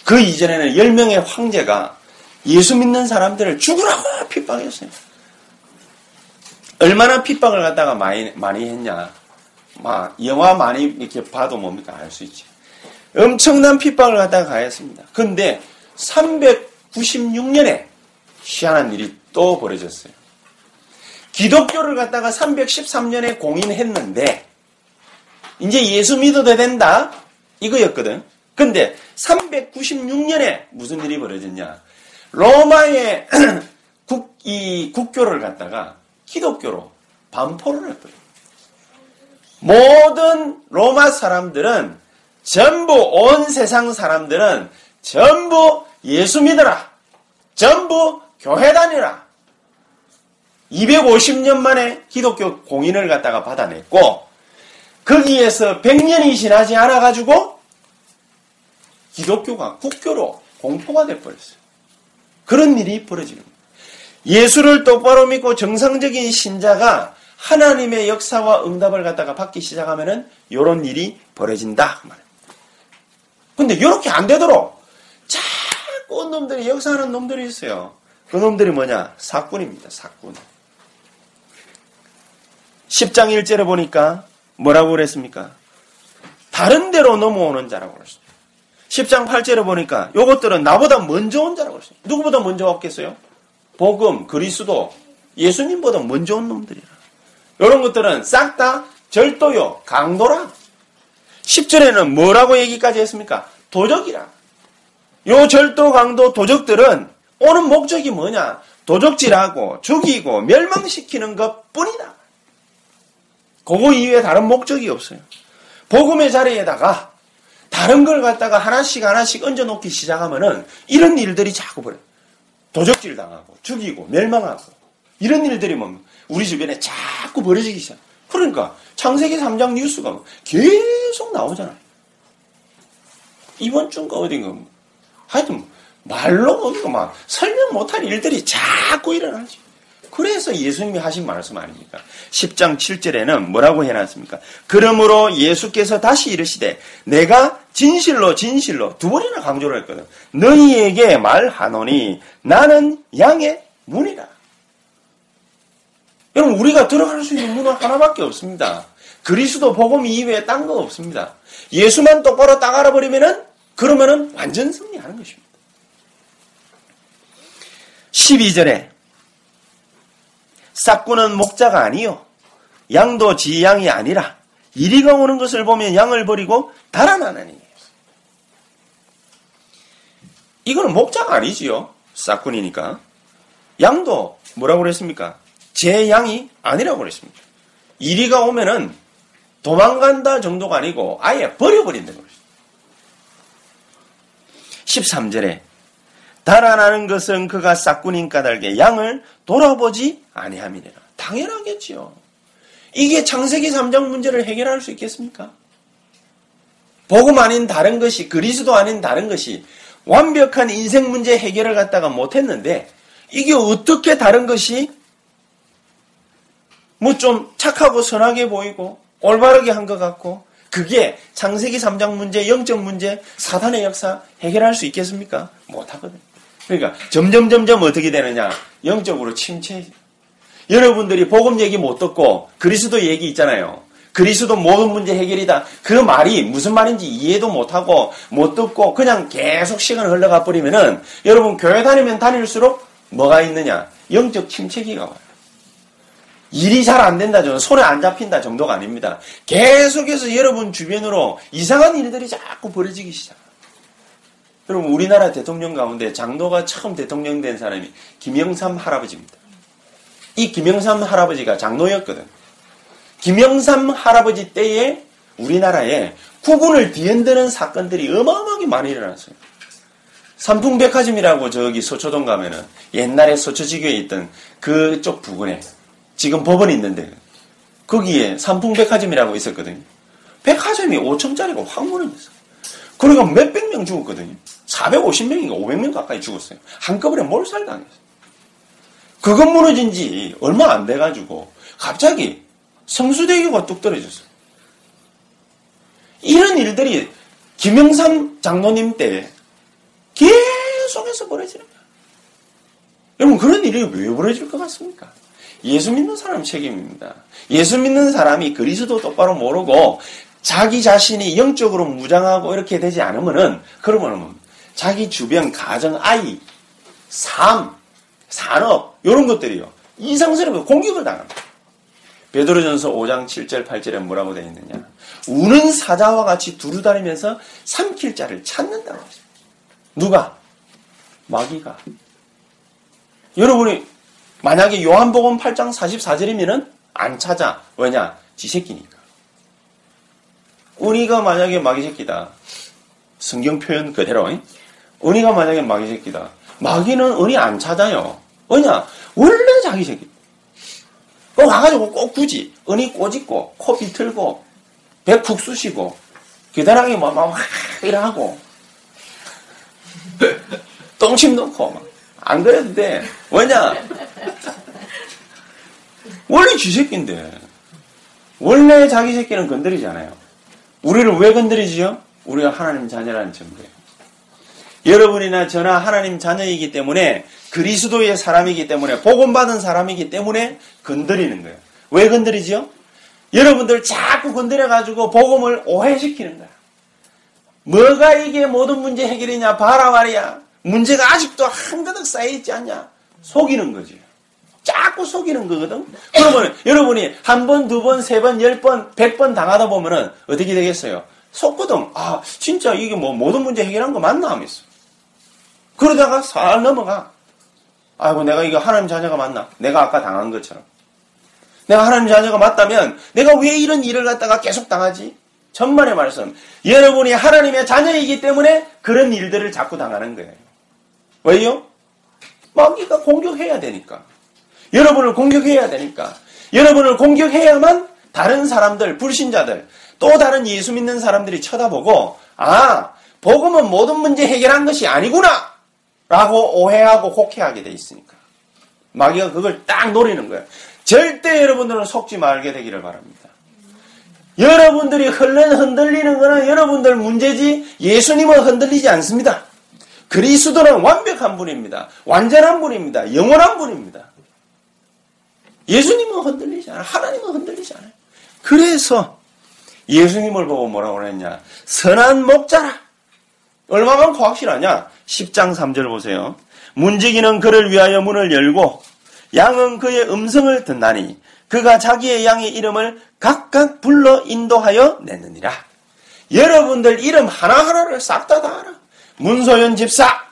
그 이전에는 10명의 황제가 예수 믿는 사람들을 죽으라고 핍박했어요. 얼마나 핍박을 갖다가 많이, 많이 했냐. 막, 영화 많이 이렇게 봐도 뭡니까? 알 수 있지. 엄청난 핍박을 갖다가 가했습니다. 근데 396년에 희한한 일이 또 벌어졌어요. 기독교를 갖다가 313년에 공인했는데 이제 예수 믿어도 된다 이거였거든. 근데 396년에 무슨 일이 벌어졌냐? 로마의 국, 이 국교를 갖다가 기독교로 반포를 했거든. 모든 로마 사람들은 전부 온 세상 사람들은 전부 예수 믿어라. 전부 교회 다니라. 250년 만에 기독교 공인을 갖다가 받아냈고 거기에서 100년이 지나지 않아 가지고 기독교가 국교로 공포가 돼 버렸어요. 그런 일이 벌어지는 거예요. 예수를 똑바로 믿고 정상적인 신자가 하나님의 역사와 응답을 갖다가 받기 시작하면은 이런 일이 벌어진다 그. 근데 이렇게 안 되도록 자꾸 놈들이 역사하는 놈들이 있어요. 그 놈들이 뭐냐? 사꾼입니다. 사꾼. 10장 1절에 보니까 뭐라고 그랬습니까? 다른 데로 넘어오는 자라고 그랬어요. 10장 8절에 보니까 요것들은 나보다 먼저 온 자라고 그랬어요. 누구보다 먼저 왔겠어요? 복음, 그리스도, 예수님보다 먼저 온 놈들이라. 이런 것들은 싹 다 절도요, 강도라. 10절에는 뭐라고 얘기까지 했습니까? 도적이라. 요 절도, 강도, 도적들은 오는 목적이 뭐냐? 도적질하고 죽이고 멸망시키는 것 뿐이다. 그거 이외에 다른 목적이 없어요. 복음의 자리에다가 다른 걸 갖다가 하나씩 하나씩 얹어놓기 시작하면은 이런 일들이 자꾸 벌어요. 도적질 당하고 죽이고 멸망하고 이런 일들이 뭐 우리 주변에 자꾸 벌어지기 시작. 그러니까 창세기 3장 뉴스가 계속 나오잖아요. 이번 주인가 어딘가 하여튼 말로 어디가 막 설명 못할 일들이 자꾸 일어나지. 그래서 예수님이 하신 말씀 아닙니까? 10장 7절에는 뭐라고 해놨습니까? 그러므로 예수께서 다시 이르시되 내가 진실로 진실로 두 번이나 강조를 했거든. 너희에게 말하노니 나는 양의 문이라. 여러분 우리가 들어갈 수 있는 문은 하나밖에 없습니다. 그리스도 복음 이외에 딴 거 없습니다. 예수만 똑바로 딱 알아버리면은 그러면은 완전 승리하는 것입니다. 12절에 싹구는 목자가 아니요 양도 지 양이 아니라 이리가 오는 것을 보면 양을 버리고 달아나느니 이거는 목자가 아니지요 싹군이니까 양도 뭐라고 그랬습니까? 제 양이 아니라고 그랬습니다. 이리가 오면은 도망간다 정도가 아니고 아예 버려버린다는 것입니다. 13절에 달아나는 것은 그가 싹군인 까닭에 양을 돌아보지 아니함이니라. 당연하겠지요. 이게 창세기 3장 문제를 해결할 수 있겠습니까? 복음 아닌 다른 것이 그리스도 아닌 다른 것이 완벽한 인생 문제 해결을 갖다가 못했는데 이게 어떻게 다른 것이 뭐 좀 착하고 선하게 보이고 올바르게 한 것 같고 그게 창세기 3장 문제, 영적 문제, 사단의 역사 해결할 수 있겠습니까? 못하거든요. 그러니까 점점 점점 어떻게 되느냐? 영적으로 침체. 여러분들이 복음 얘기 못 듣고 그리스도 얘기 있잖아요. 그리스도 모든 문제 해결이다. 그 말이 무슨 말인지 이해도 못하고 못 듣고 그냥 계속 시간을 흘러가 버리면은 여러분 교회 다니면 다닐수록 뭐가 있느냐? 영적 침체기가 와요. 일이 잘 안 된다, 저는 손에 안 잡힌다 정도가 아닙니다. 계속해서 여러분 주변으로 이상한 일들이 자꾸 벌어지기 시작. 여러분 우리나라 대통령 가운데 장로가 처음 대통령 된 사람이 김영삼 할아버지입니다. 이 김영삼 할아버지가 장로였거든. 김영삼 할아버지 때에 우리나라에 국군을 뒤흔드는 사건들이 어마어마하게 많이 일어났어요. 삼풍백화점이라고 저기 서초동 가면은 옛날에 서초지교에 있던 그쪽 부근에 지금 법원이 있는데 거기에 삼풍백화점이라고 있었거든요. 백화점이 5천짜리가 확 무너졌어요. 그러니까 몇백 명 죽었거든요. 450명인가 500명 가까이 죽었어요. 한꺼번에 몰살당했어요. 그것 무너진 지 얼마 안 돼가지고 갑자기 성수대교가 뚝 떨어졌어요. 이런 일들이 김영삼 장로님 때 계속해서 벌어지는 거야. 여러분 그런 일이 왜 벌어질 것 같습니까? 예수 믿는 사람 책임입니다. 예수 믿는 사람이 그리스도 똑바로 모르고 자기 자신이 영적으로 무장하고 이렇게 되지 않으면은 그러면은 자기 주변 가정 아이 삶 산업 이런 것들이요 이상스럽게 공격을 당합니다. 베드로전서 5장 7절 8절에 뭐라고 되어 있느냐 우는 사자와 같이 두루다니면서 삼킬 자를 찾는다고 하죠. 누가? 마귀가. 여러분이 만약에 요한복음 8장 44절이면은 안 찾아. 왜냐? 지 새끼니까. 은희가 만약에 마귀 새끼다. 성경 표현 그대로. 은희가 만약에 마귀 새끼다. 마귀는 은희 안 찾아요. 왜냐? 원래 자기 새끼. 그 와가지고 꼭 굳이 은희 꼬집고 코 비틀고 배 푹 쑤시고 기다랑이 막, 막, 이러고 똥침 넣고 막. 안 그래도 돼. 왜냐? 원래 쥐 새끼인데. 원래 자기 새끼는 건드리잖아요. 우리를 왜 건드리지요? 우리가 하나님 자녀라는 증거예요. 여러분이나 저나 하나님 자녀이기 때문에 그리스도의 사람이기 때문에 복음받은 사람이기 때문에 건드리는 거예요. 왜 건드리지요? 여러분들 자꾸 건드려가지고 복음을 오해시키는 거야. 뭐가 이게 모든 문제 해결이냐? 봐라 말이야. 문제가 아직도 한가득 쌓여있지 않냐? 속이는 거지. 자꾸 속이는 거거든. 그러면 여러분이 한 번, 두 번, 세 번, 열 번, 백 번 당하다 보면은 어떻게 되겠어요? 속거든. 아, 진짜 이게 뭐 모든 문제 해결한 거 맞나 하면서. 그러다가 살 넘어가. 아이고, 내가 이거 하나님 자녀가 맞나? 내가 아까 당한 것처럼. 내가 하나님 자녀가 맞다면 내가 왜 이런 일을 갖다가 계속 당하지? 천만의 말씀. 여러분이 하나님의 자녀이기 때문에 그런 일들을 자꾸 당하는 거예요. 왜요? 마귀가 공격해야 되니까. 여러분을 공격해야 되니까. 여러분을 공격해야만 다른 사람들, 불신자들, 또 다른 예수 믿는 사람들이 쳐다보고, 아, 복음은 모든 문제 해결한 것이 아니구나! 라고 오해하고 혹해하게 돼 있으니까. 마귀가 그걸 딱 노리는 거예요. 절대 여러분들은 속지 말게 되기를 바랍니다. 여러분들이 흘러 흔들리는 거는 여러분들 문제지 예수님은 흔들리지 않습니다. 그리스도는 완벽한 분입니다. 완전한 분입니다. 영원한 분입니다. 예수님은 흔들리지 않아요. 하나님은 흔들리지 않아요. 그래서 예수님을 보고 뭐라고 그랬냐. 선한 목자라. 얼마만큼 확실하냐. 10장 3절 보세요. 문지기는 그를 위하여 문을 열고 양은 그의 음성을 듣나니 그가 자기의 양의 이름을 각각 불러 인도하여 냈느니라. 여러분들 이름 하나하나를 싹 다 다 알아. 문소연 집사,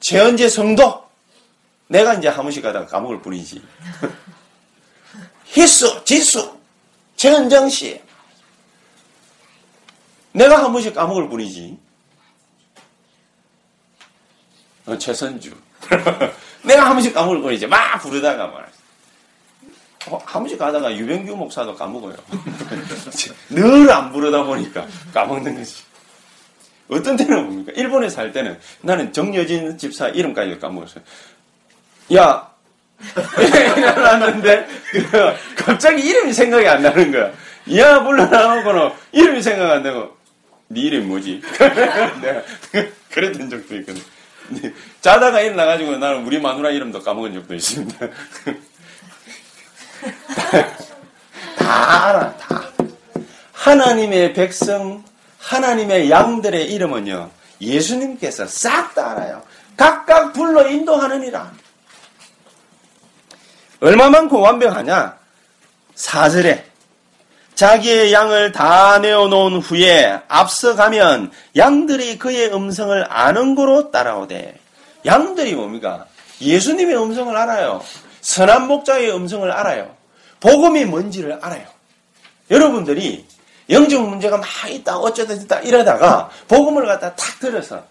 최현재 성도, 내가 이제 한 번씩 가다가 까먹을 뿐이지. 희수, 지수, 최은정 씨. 내가 한 번씩 까먹을 뿐이지. 어, 최선주. 내가 한 번씩 까먹을 뿐이지. 막 부르다가 말. 어, 한 번씩 가다가 유병규 목사도 까먹어요. 늘 안 부르다 보니까 까먹는 거지. 어떤 때는 뭡니까? 일본에 살 때는 나는 정여진 집사 이름까지 까먹었어요. 야, 일어났는데 갑자기 이름이 생각이 안 나는 거야. 야 불러나오고는 이름이 생각 안 나고 네 이름이 뭐지? 내가 그랬던 적도 있거든. 자다가 일어나가지고 나는 우리 마누라 이름도 까먹은 적도 있습니다. 다 알아, 다. 하나님의 백성, 하나님의 양들의 이름은요, 예수님께서 싹 다 알아요. 각각 불러 인도하느니라. 얼마만큼 완벽하냐? 사절에 자기의 양을 다 내어놓은 후에 앞서가면 양들이 그의 음성을 아는 거로 따라오되 양들이 뭡니까? 예수님의 음성을 알아요. 선한 목자의 음성을 알아요. 복음이 뭔지를 알아요. 여러분들이 영적 문제가 막 있다 어쩌다 있다 이러다가 복음을 갖다 탁 들어서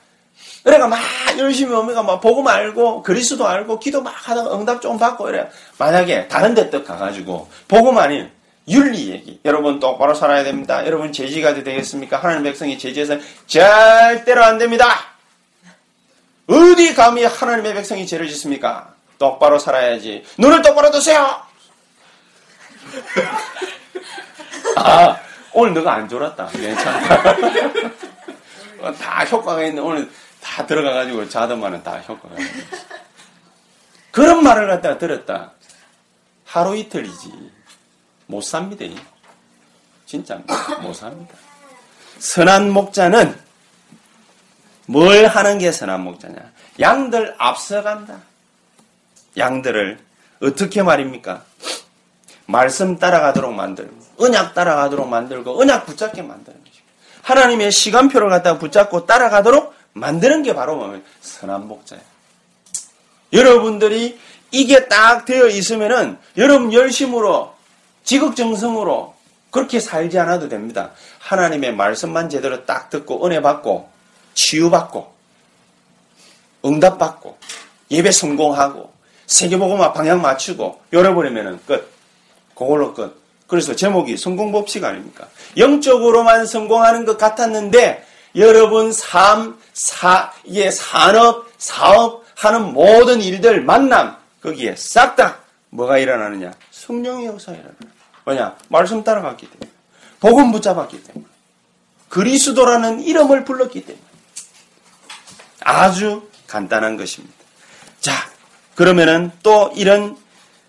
그래가 막 열심히 오면 막 복음 알고 그리스도 알고 기도 막 하다가 응답 좀 받고 이래 만약에 다른 데떡 가가지고 복음 아닌 윤리 얘기. 여러분 똑바로 살아야 됩니다. 여러분 제지가 되겠습니까? 하나님 백성이 제지해서 절대로 안 됩니다. 어디 감히 하나님의 백성이 죄를 짓습니까? 똑바로 살아야지. 눈을 똑바로 뜨세요! 아 오늘 너가 안 졸았다. 괜찮다. 다 효과가 있는 오늘 다 들어가가지고 자더만은 다 효과가 있는 그런 말을 갖다가 들었다. 하루 이틀이지 못 삽니다. 진짜 못 삽니다. 선한 목자는 뭘 하는 게 선한 목자냐? 양들 앞서간다. 양들을 어떻게 말입니까? 말씀 따라가도록 만들고 언약 따라가도록 만들고 언약 붙잡게 만드는 것이고 하나님의 시간표를 갖다가 붙잡고 따라가도록 만드는 게 바로 뭐 선한 목자예요. 여러분들이 이게 딱 되어 있으면은 여러분 열심으로 지극정성으로 그렇게 살지 않아도 됩니다. 하나님의 말씀만 제대로 딱 듣고 은혜 받고 치유받고 응답받고 예배 성공하고 세계보고만 방향 맞추고 열어버리면은 끝. 그걸로 끝. 그래서 제목이 성공법칙 아닙니까? 영적으로만 성공하는 것 같았는데 여러분 삶, 사, 이게 산업, 사업 하는 모든 일들, 만남 거기에 싹 다 뭐가 일어나느냐? 성령의 역사가 일어나는 뭐냐? 말씀 따라갔기 때문에. 복음 붙잡았기 때문에. 그리스도라는 이름을 불렀기 때문에. 아주 간단한 것입니다. 자, 그러면은 또 이런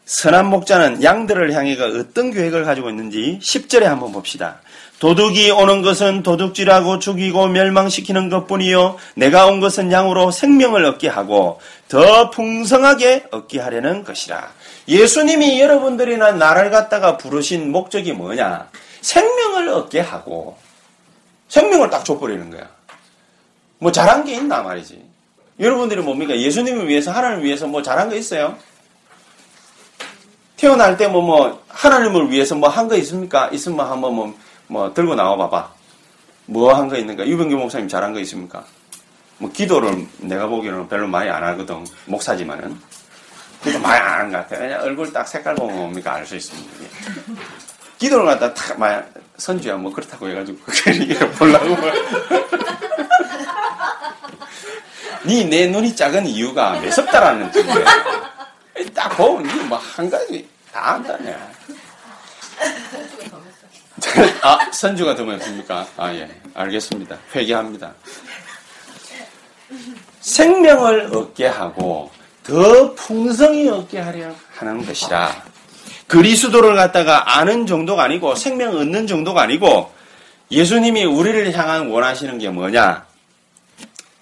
선한 목자는 양들을 향해가 어떤 계획을 가지고 있는지 10절에 한번 봅시다. 도둑이 오는 것은 도둑질하고 죽이고 멸망시키는 것뿐이요. 내가 온 것은 양으로 생명을 얻게 하고 더 풍성하게 얻게 하려는 것이라. 예수님이 여러분들이나 나를 갖다가 부르신 목적이 뭐냐? 생명을 얻게 하고 생명을 딱 줘버리는 거야. 뭐 잘한 게 있나 말이지. 여러분들이 뭡니까? 예수님을 위해서 하나님을 위해서 뭐 잘한 거 있어요? 태어날 때 뭐, 뭐, 하나님을 위해서 뭐 한 거 있습니까? 있으면 한번 뭐, 뭐, 들고 나와 봐봐. 뭐 한 거 있는가? 유병규 목사님 잘한 거 있습니까? 뭐, 기도를 내가 보기에는 별로 많이 안 하거든. 목사지만은. 기도 많이 안 하는 것 같아. 그냥 얼굴 딱 색깔 보면 뭡니까? 알 수 있습니다. 기도를 갖다 탁, 막, 선주야, 뭐, 그렇다고 해가지고, 그게 보려고. 니내 눈이 작은 이유가 매섭다라는 뜻이에요. 딱 보면 뭐한 가지 다 한다네. 아, 선주가 더 많습니까? 아, 예. 알겠습니다. 회개합니다. 생명을 얻게 하고 더 풍성히 얻게 하려 하는 것이라. 그리스도를 갖다가 아는 정도가 아니고 생명 얻는 정도가 아니고 예수님이 우리를 향한 원하시는 게 뭐냐?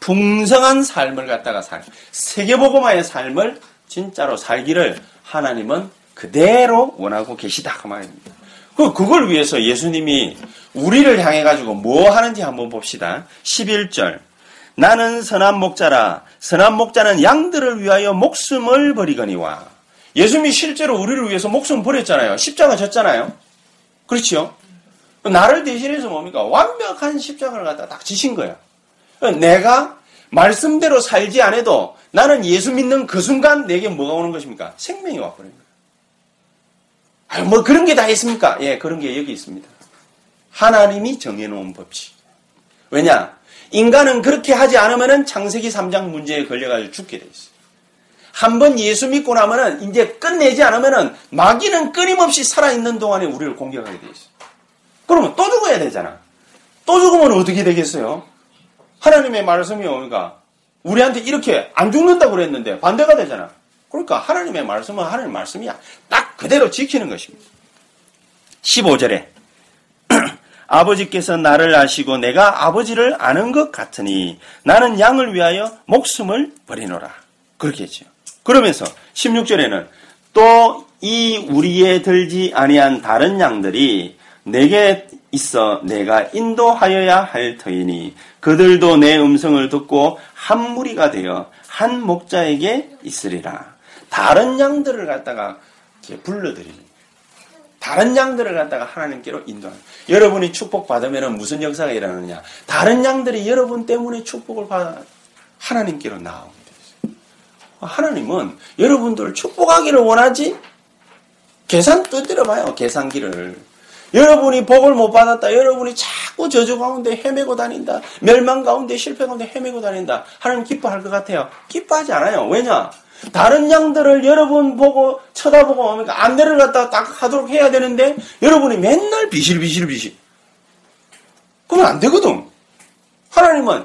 풍성한 삶을 갖다가 살. 세계보고마의 삶을 진짜로 살기를 하나님은 그대로 원하고 계시다. 그 말입니다. 그, 그걸 위해서 예수님이 우리를 향해 가지고 뭐 하는지 한번 봅시다. 11절. 나는 선한 목자라. 선한 목자는 양들을 위하여 목숨을 버리거니와. 예수님이 실제로 우리를 위해서 목숨 버렸잖아요. 십자가 졌잖아요. 그렇죠? 나를 대신해서 뭡니까? 완벽한 십자가를 갖다 딱 지신 거야. 내가 말씀대로 살지 않아도 나는 예수 믿는 그 순간 내게 뭐가 오는 것입니까? 생명이 와버린 거예요. 아유, 뭐 그런 게 다 있습니까? 예, 그런 게 여기 있습니다. 하나님이 정해놓은 법칙. 왜냐? 인간은 그렇게 하지 않으면 창세기 3장 문제에 걸려가지고 죽게 돼 있어요. 한 번 예수 믿고 나면은 이제 끝내지 않으면은 마귀는 끊임없이 살아있는 동안에 우리를 공격하게 돼 있어요. 그러면 또 죽어야 되잖아. 또 죽으면 어떻게 되겠어요? 하나님의 말씀이 오니까 우리한테 이렇게 안 죽는다고 그랬는데 반대가 되잖아. 그러니까 하나님의 말씀은 하나님의 말씀이야. 딱 그대로 지키는 것입니다. 15절에 아버지께서 나를 아시고 내가 아버지를 아는 것 같으니 나는 양을 위하여 목숨을 버리노라. 그렇게 했죠. 그러면서 16절에는 또 이 우리에 들지 아니한 다른 양들이 내게 있어 내가 인도하여야 할 터이니 그들도 내 음성을 듣고 한 무리가 되어 한 목자에게 있으리라. 다른 양들을 갖다가 불러들이는 다른 양들을 갖다가 하나님께로 인도하는 여러분이 축복받으면 무슨 역사가 일어나느냐 다른 양들이 여러분 때문에 축복을 받아 하나님께로 나옵니다. 하나님은 여러분들을 축복하기를 원하지 계산 두드려 봐요. 계산기를. 여러분이 복을 못 받았다. 여러분이 자꾸 저주 가운데 헤매고 다닌다. 멸망 가운데 실패 가운데 헤매고 다닌다. 하나님 기뻐할 것 같아요. 기뻐하지 않아요. 왜냐? 다른 양들을 여러분 보고 쳐다보고 그러니까 안내를 갖다 딱 하도록 해야 되는데 여러분이 맨날 비실비실비실. 그러면 안 되거든. 하나님은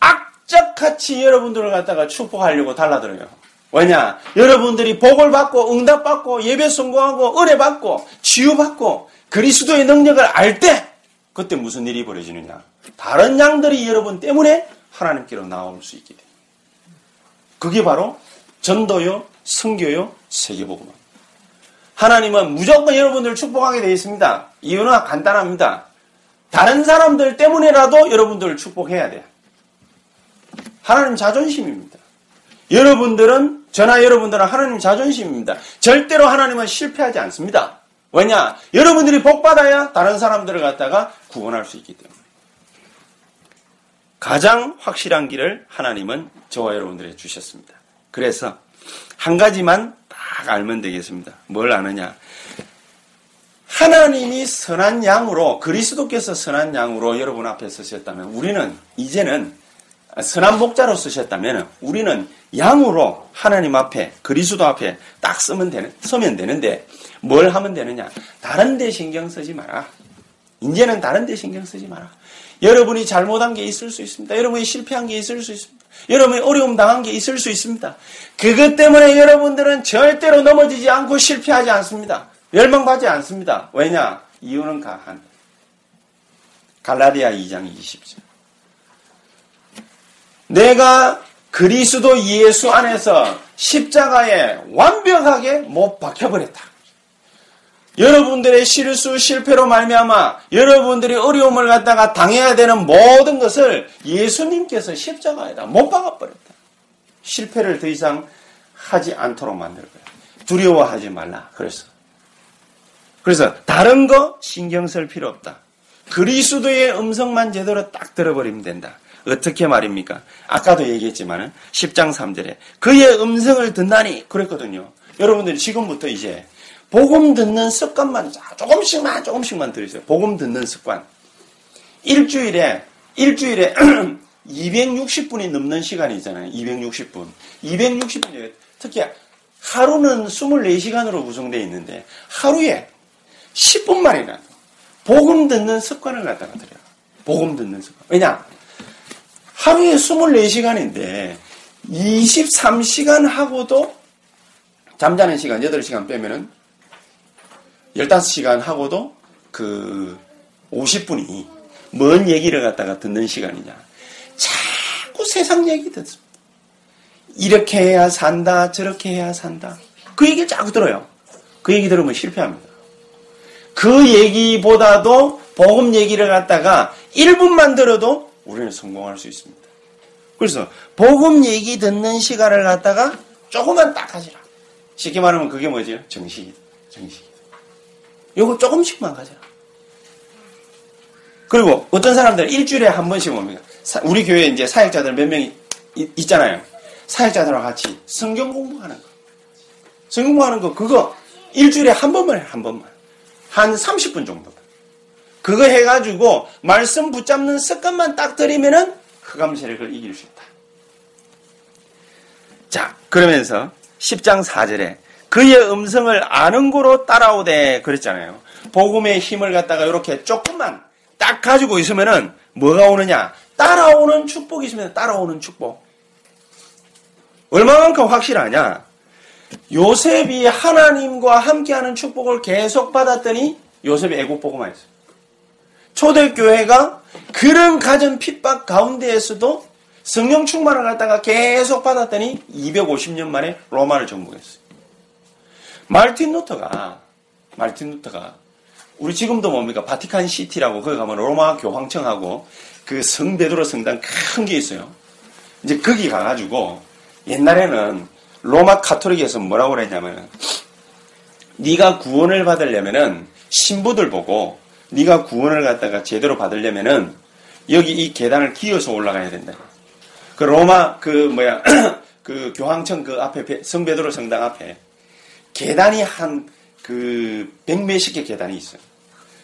악착같이 여러분들을 갖다가 축복하려고 달라들어요. 왜냐? 여러분들이 복을 받고 응답받고 예배 성공하고 은혜 받고 치유받고 그리스도의 능력을 알 때 그때 무슨 일이 벌어지느냐? 다른 양들이 여러분 때문에 하나님께로 나올 수 있게 됩니다. 그게 바로 전도요, 성교요, 세계복음. 하나님은 무조건 여러분들을 축복하게 되어 있습니다. 이유는 간단합니다. 다른 사람들 때문에라도 여러분들을 축복해야 돼요. 하나님 자존심입니다. 여러분들은 저나 여러분들은 하나님 자존심입니다. 절대로 하나님은 실패하지 않습니다. 왜냐? 여러분들이 복 받아야 다른 사람들을 갖다가 구원할 수 있기 때문에. 가장 확실한 길을 하나님은 저와 여러분들에게 주셨습니다. 그래서 한 가지만 딱 알면 되겠습니다. 뭘 아느냐? 하나님이 선한 양으로 그리스도께서 선한 양으로 여러분 앞에 서셨다면 우리는 이제는 선한 목자로 쓰셨다면 우리는 양으로 하나님 앞에 그리스도 앞에 딱 쓰면 되는 서면 되는데 뭘 하면 되느냐? 다른 데 신경 쓰지 마라. 이제는 다른 데 신경 쓰지 마라. 여러분이 잘못한 게 있을 수 있습니다. 여러분이 실패한 게 있을 수 있습니다. 여러분이 어려움 당한 게 있을 수 있습니다. 그것 때문에 여러분들은 절대로 넘어지지 않고 실패하지 않습니다. 멸망받지 않습니다. 왜냐? 이유는 가한. 갈라디아 2장 20절. 내가 그리스도 예수 안에서 십자가에 완벽하게 못 박혀버렸다. 여러분들의 실수, 실패로 말미암아 여러분들이 어려움을 갖다가 당해야 되는 모든 것을 예수님께서 십자가에다 못 박아버렸다. 실패를 더 이상 하지 않도록 만들 거야. 두려워하지 말라. 그래서. 그래서 다른 거 신경 쓸 필요 없다. 그리스도의 음성만 제대로 딱 들어버리면 된다. 어떻게 말입니까? 아까도 얘기했지만 10장 3절에 그의 음성을 듣나니 그랬거든요. 여러분들이 지금부터 이제 복음 듣는 습관만 조금씩만 조금씩만 들으세요. 복음 듣는 습관. 일주일에 일주일에 260분이 넘는 시간이 있잖아요. 260분. 260분 특히 하루는 24시간으로 구성되어 있는데 하루에 10분만이나 복음 듣는 습관을 갖다가 들여요. 복음 듣는 습관. 왜냐? 하루에 24시간인데 23시간 하고도 잠자는 시간 8시간 빼면은 15시간 하고도 그 50분이 뭔 얘기를 갖다가 듣는 시간이냐. 자꾸 세상 얘기 듣습니다. 이렇게 해야 산다, 저렇게 해야 산다. 그 얘기를 자꾸 들어요. 그 얘기 들으면 실패합니다. 그 얘기보다도 복음 얘기를 갖다가 1분만 들어도 우리는 성공할 수 있습니다. 그래서 복음 얘기 듣는 시간을 갖다가 조금만 딱 하시라. 쉽게 말하면 그게 뭐죠? 정식이다. 정식. 요거 조금씩만 가져라. 그리고 어떤 사람들은 일주일에 한 번씩 옵니다. 우리 교회에 이제 사역자들 몇 명이 있잖아요. 사역자들과 같이 성경 공부하는 거. 성경 공부하는 거 그거 일주일에 한 번만 해, 한 번만. 한 30분 정도. 그거 해가지고 말씀 붙잡는 습관만 딱 들이면은 흑암 세력을 이길 수 있다. 자, 그러면서 10장 4절에 그의 음성을 아는 고로 따라오되 그랬잖아요. 복음의 힘을 갖다가 이렇게 조금만 딱 가지고 있으면은 뭐가 오느냐? 따라오는 축복이 있으면 따라오는 축복. 얼마만큼 확실하냐? 요셉이 하나님과 함께하는 축복을 계속 받았더니 요셉이 애국 보고만 했어요. 초대교회가 그런 가전 핍박 가운데에서도 성령 충만을 갖다가 계속 받았더니 250년 만에 로마를 정복했어요. 말틴 루터가 말틴 루터가 우리 지금도 뭡니까 바티칸 시티라고 거기 가면 로마 교황청하고 그 성베드로 성당 큰 게 있어요. 이제 거기 가가지고 옛날에는 로마 카톨릭에서 뭐라고 그랬냐면 네가 구원을 받으려면은 신부들 보고 네가 구원을 갖다가 제대로 받으려면은 여기 이 계단을 기어서 올라가야 된다. 그 로마 그 뭐야 그 교황청 그 앞에 성베드로 성당 앞에 계단이 한그 백몇십 개 계단이 있어요.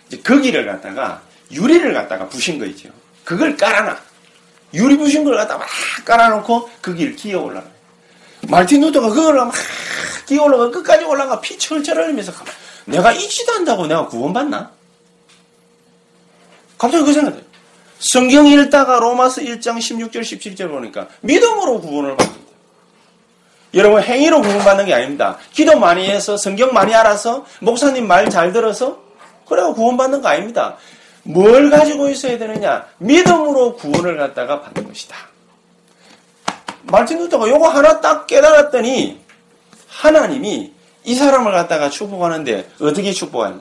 이제 거기를 갖다가 유리를 갖다가 부신 거 있죠. 그걸 깔아놔. 유리 부신 걸 갖다가 막 깔아놓고 거기를 기어 올라가. 말틴 루터가 그걸 막 기어 올라가 끝까지 올라가 피 철철 흘리면서 내가 잊지도 않다고 내가 구원받나? 갑자기 그 생각이 들어요. 성경 읽다가 로마서 1장 16절 17절 보니까 믿음으로 구원을 받는다. 여러분 행위로 구원받는 게 아닙니다. 기도 많이 해서 성경 많이 알아서 목사님 말 잘 들어서 그래가 구원받는 거 아닙니다. 뭘 가지고 있어야 되느냐? 믿음으로 구원을 갖다가 받는 것이다. 말틴 루터가 요거 하나 딱 깨달았더니 하나님이 이 사람을 갖다가 축복하는데 어떻게 축복하냐?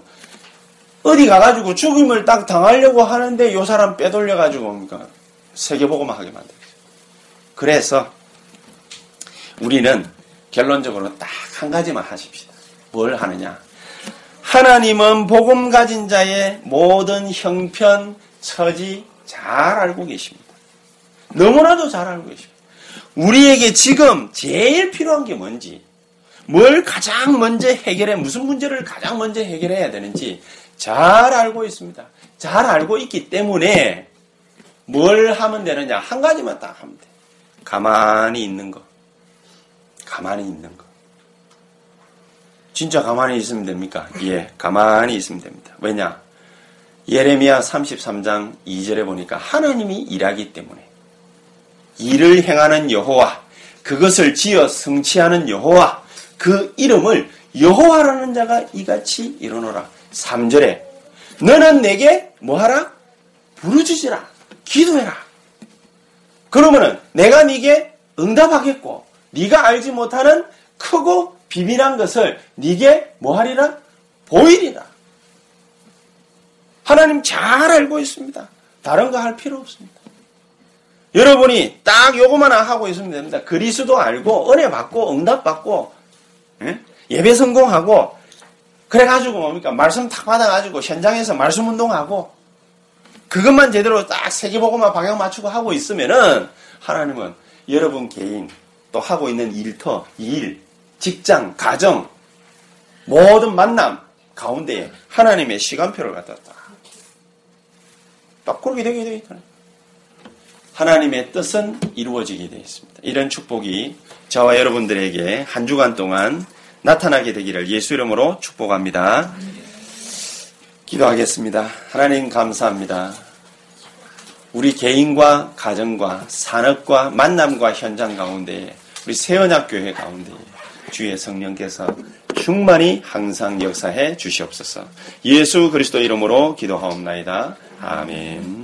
어디 가가지고 죽임을 딱 당하려고 하는데 요 사람 빼돌려가지고 뭡니까? 세계보고만 하게 만들었어요. 그래서 우리는 결론적으로 딱 한 가지만 하십시다. 뭘 하느냐? 하나님은 복음 가진 자의 모든 형편, 처지 잘 알고 계십니다. 너무나도 잘 알고 계십니다. 우리에게 지금 제일 필요한 게 뭔지, 뭘 가장 먼저 해결해, 무슨 문제를 가장 먼저 해결해야 되는지 잘 알고 있습니다. 잘 알고 있기 때문에 뭘 하면 되느냐? 한 가지만 딱 하면 돼. 가만히 있는 거. 가만히 있는 거. 진짜 가만히 있으면 됩니까? 예, 가만히 있으면 됩니다. 왜냐? 예레미야 33장 2절에 보니까 하나님이 일하기 때문에 일을 행하는 여호와, 그것을 지어 성취하는 여호와, 그 이름을 여호와라는 자가 이같이 이르노라. 3절에 너는 내게 뭐하라? 부르짖으라. 기도해라. 그러면은 내가 네게 응답하겠고 네가 알지 못하는 크고 비밀한 것을 네게 뭐하리라? 보이리라. 하나님 잘 알고 있습니다. 다른 거 할 필요 없습니다. 여러분이 딱 요거만 하고 있으면 됩니다. 그리스도 알고 은혜 받고 응답 받고 예배 성공하고 그래가지고 뭡니까 말씀 탁 받아가지고 현장에서 말씀 운동하고 그것만 제대로 딱 세계보고만 방향 맞추고 하고 있으면은 하나님은 여러분 개인 또 하고 있는 일터, 일, 직장, 가정, 모든 만남 가운데에 하나님의 시간표를 갖다 딱, 딱 그렇게 되게 되어 있다. 하나님의 뜻은 이루어지게 되어 있습니다. 이런 축복이 저와 여러분들에게 한 주간 동안 나타나게 되기를 예수 이름으로 축복합니다. 기도하겠습니다. 하나님 감사합니다. 우리 개인과 가정과 산업과 만남과 현장 가운데 우리 세연학 교회 가운데 주의 성령께서 충만히 항상 역사해 주시옵소서. 예수 그리스도 이름으로 기도하옵나이다. 아멘.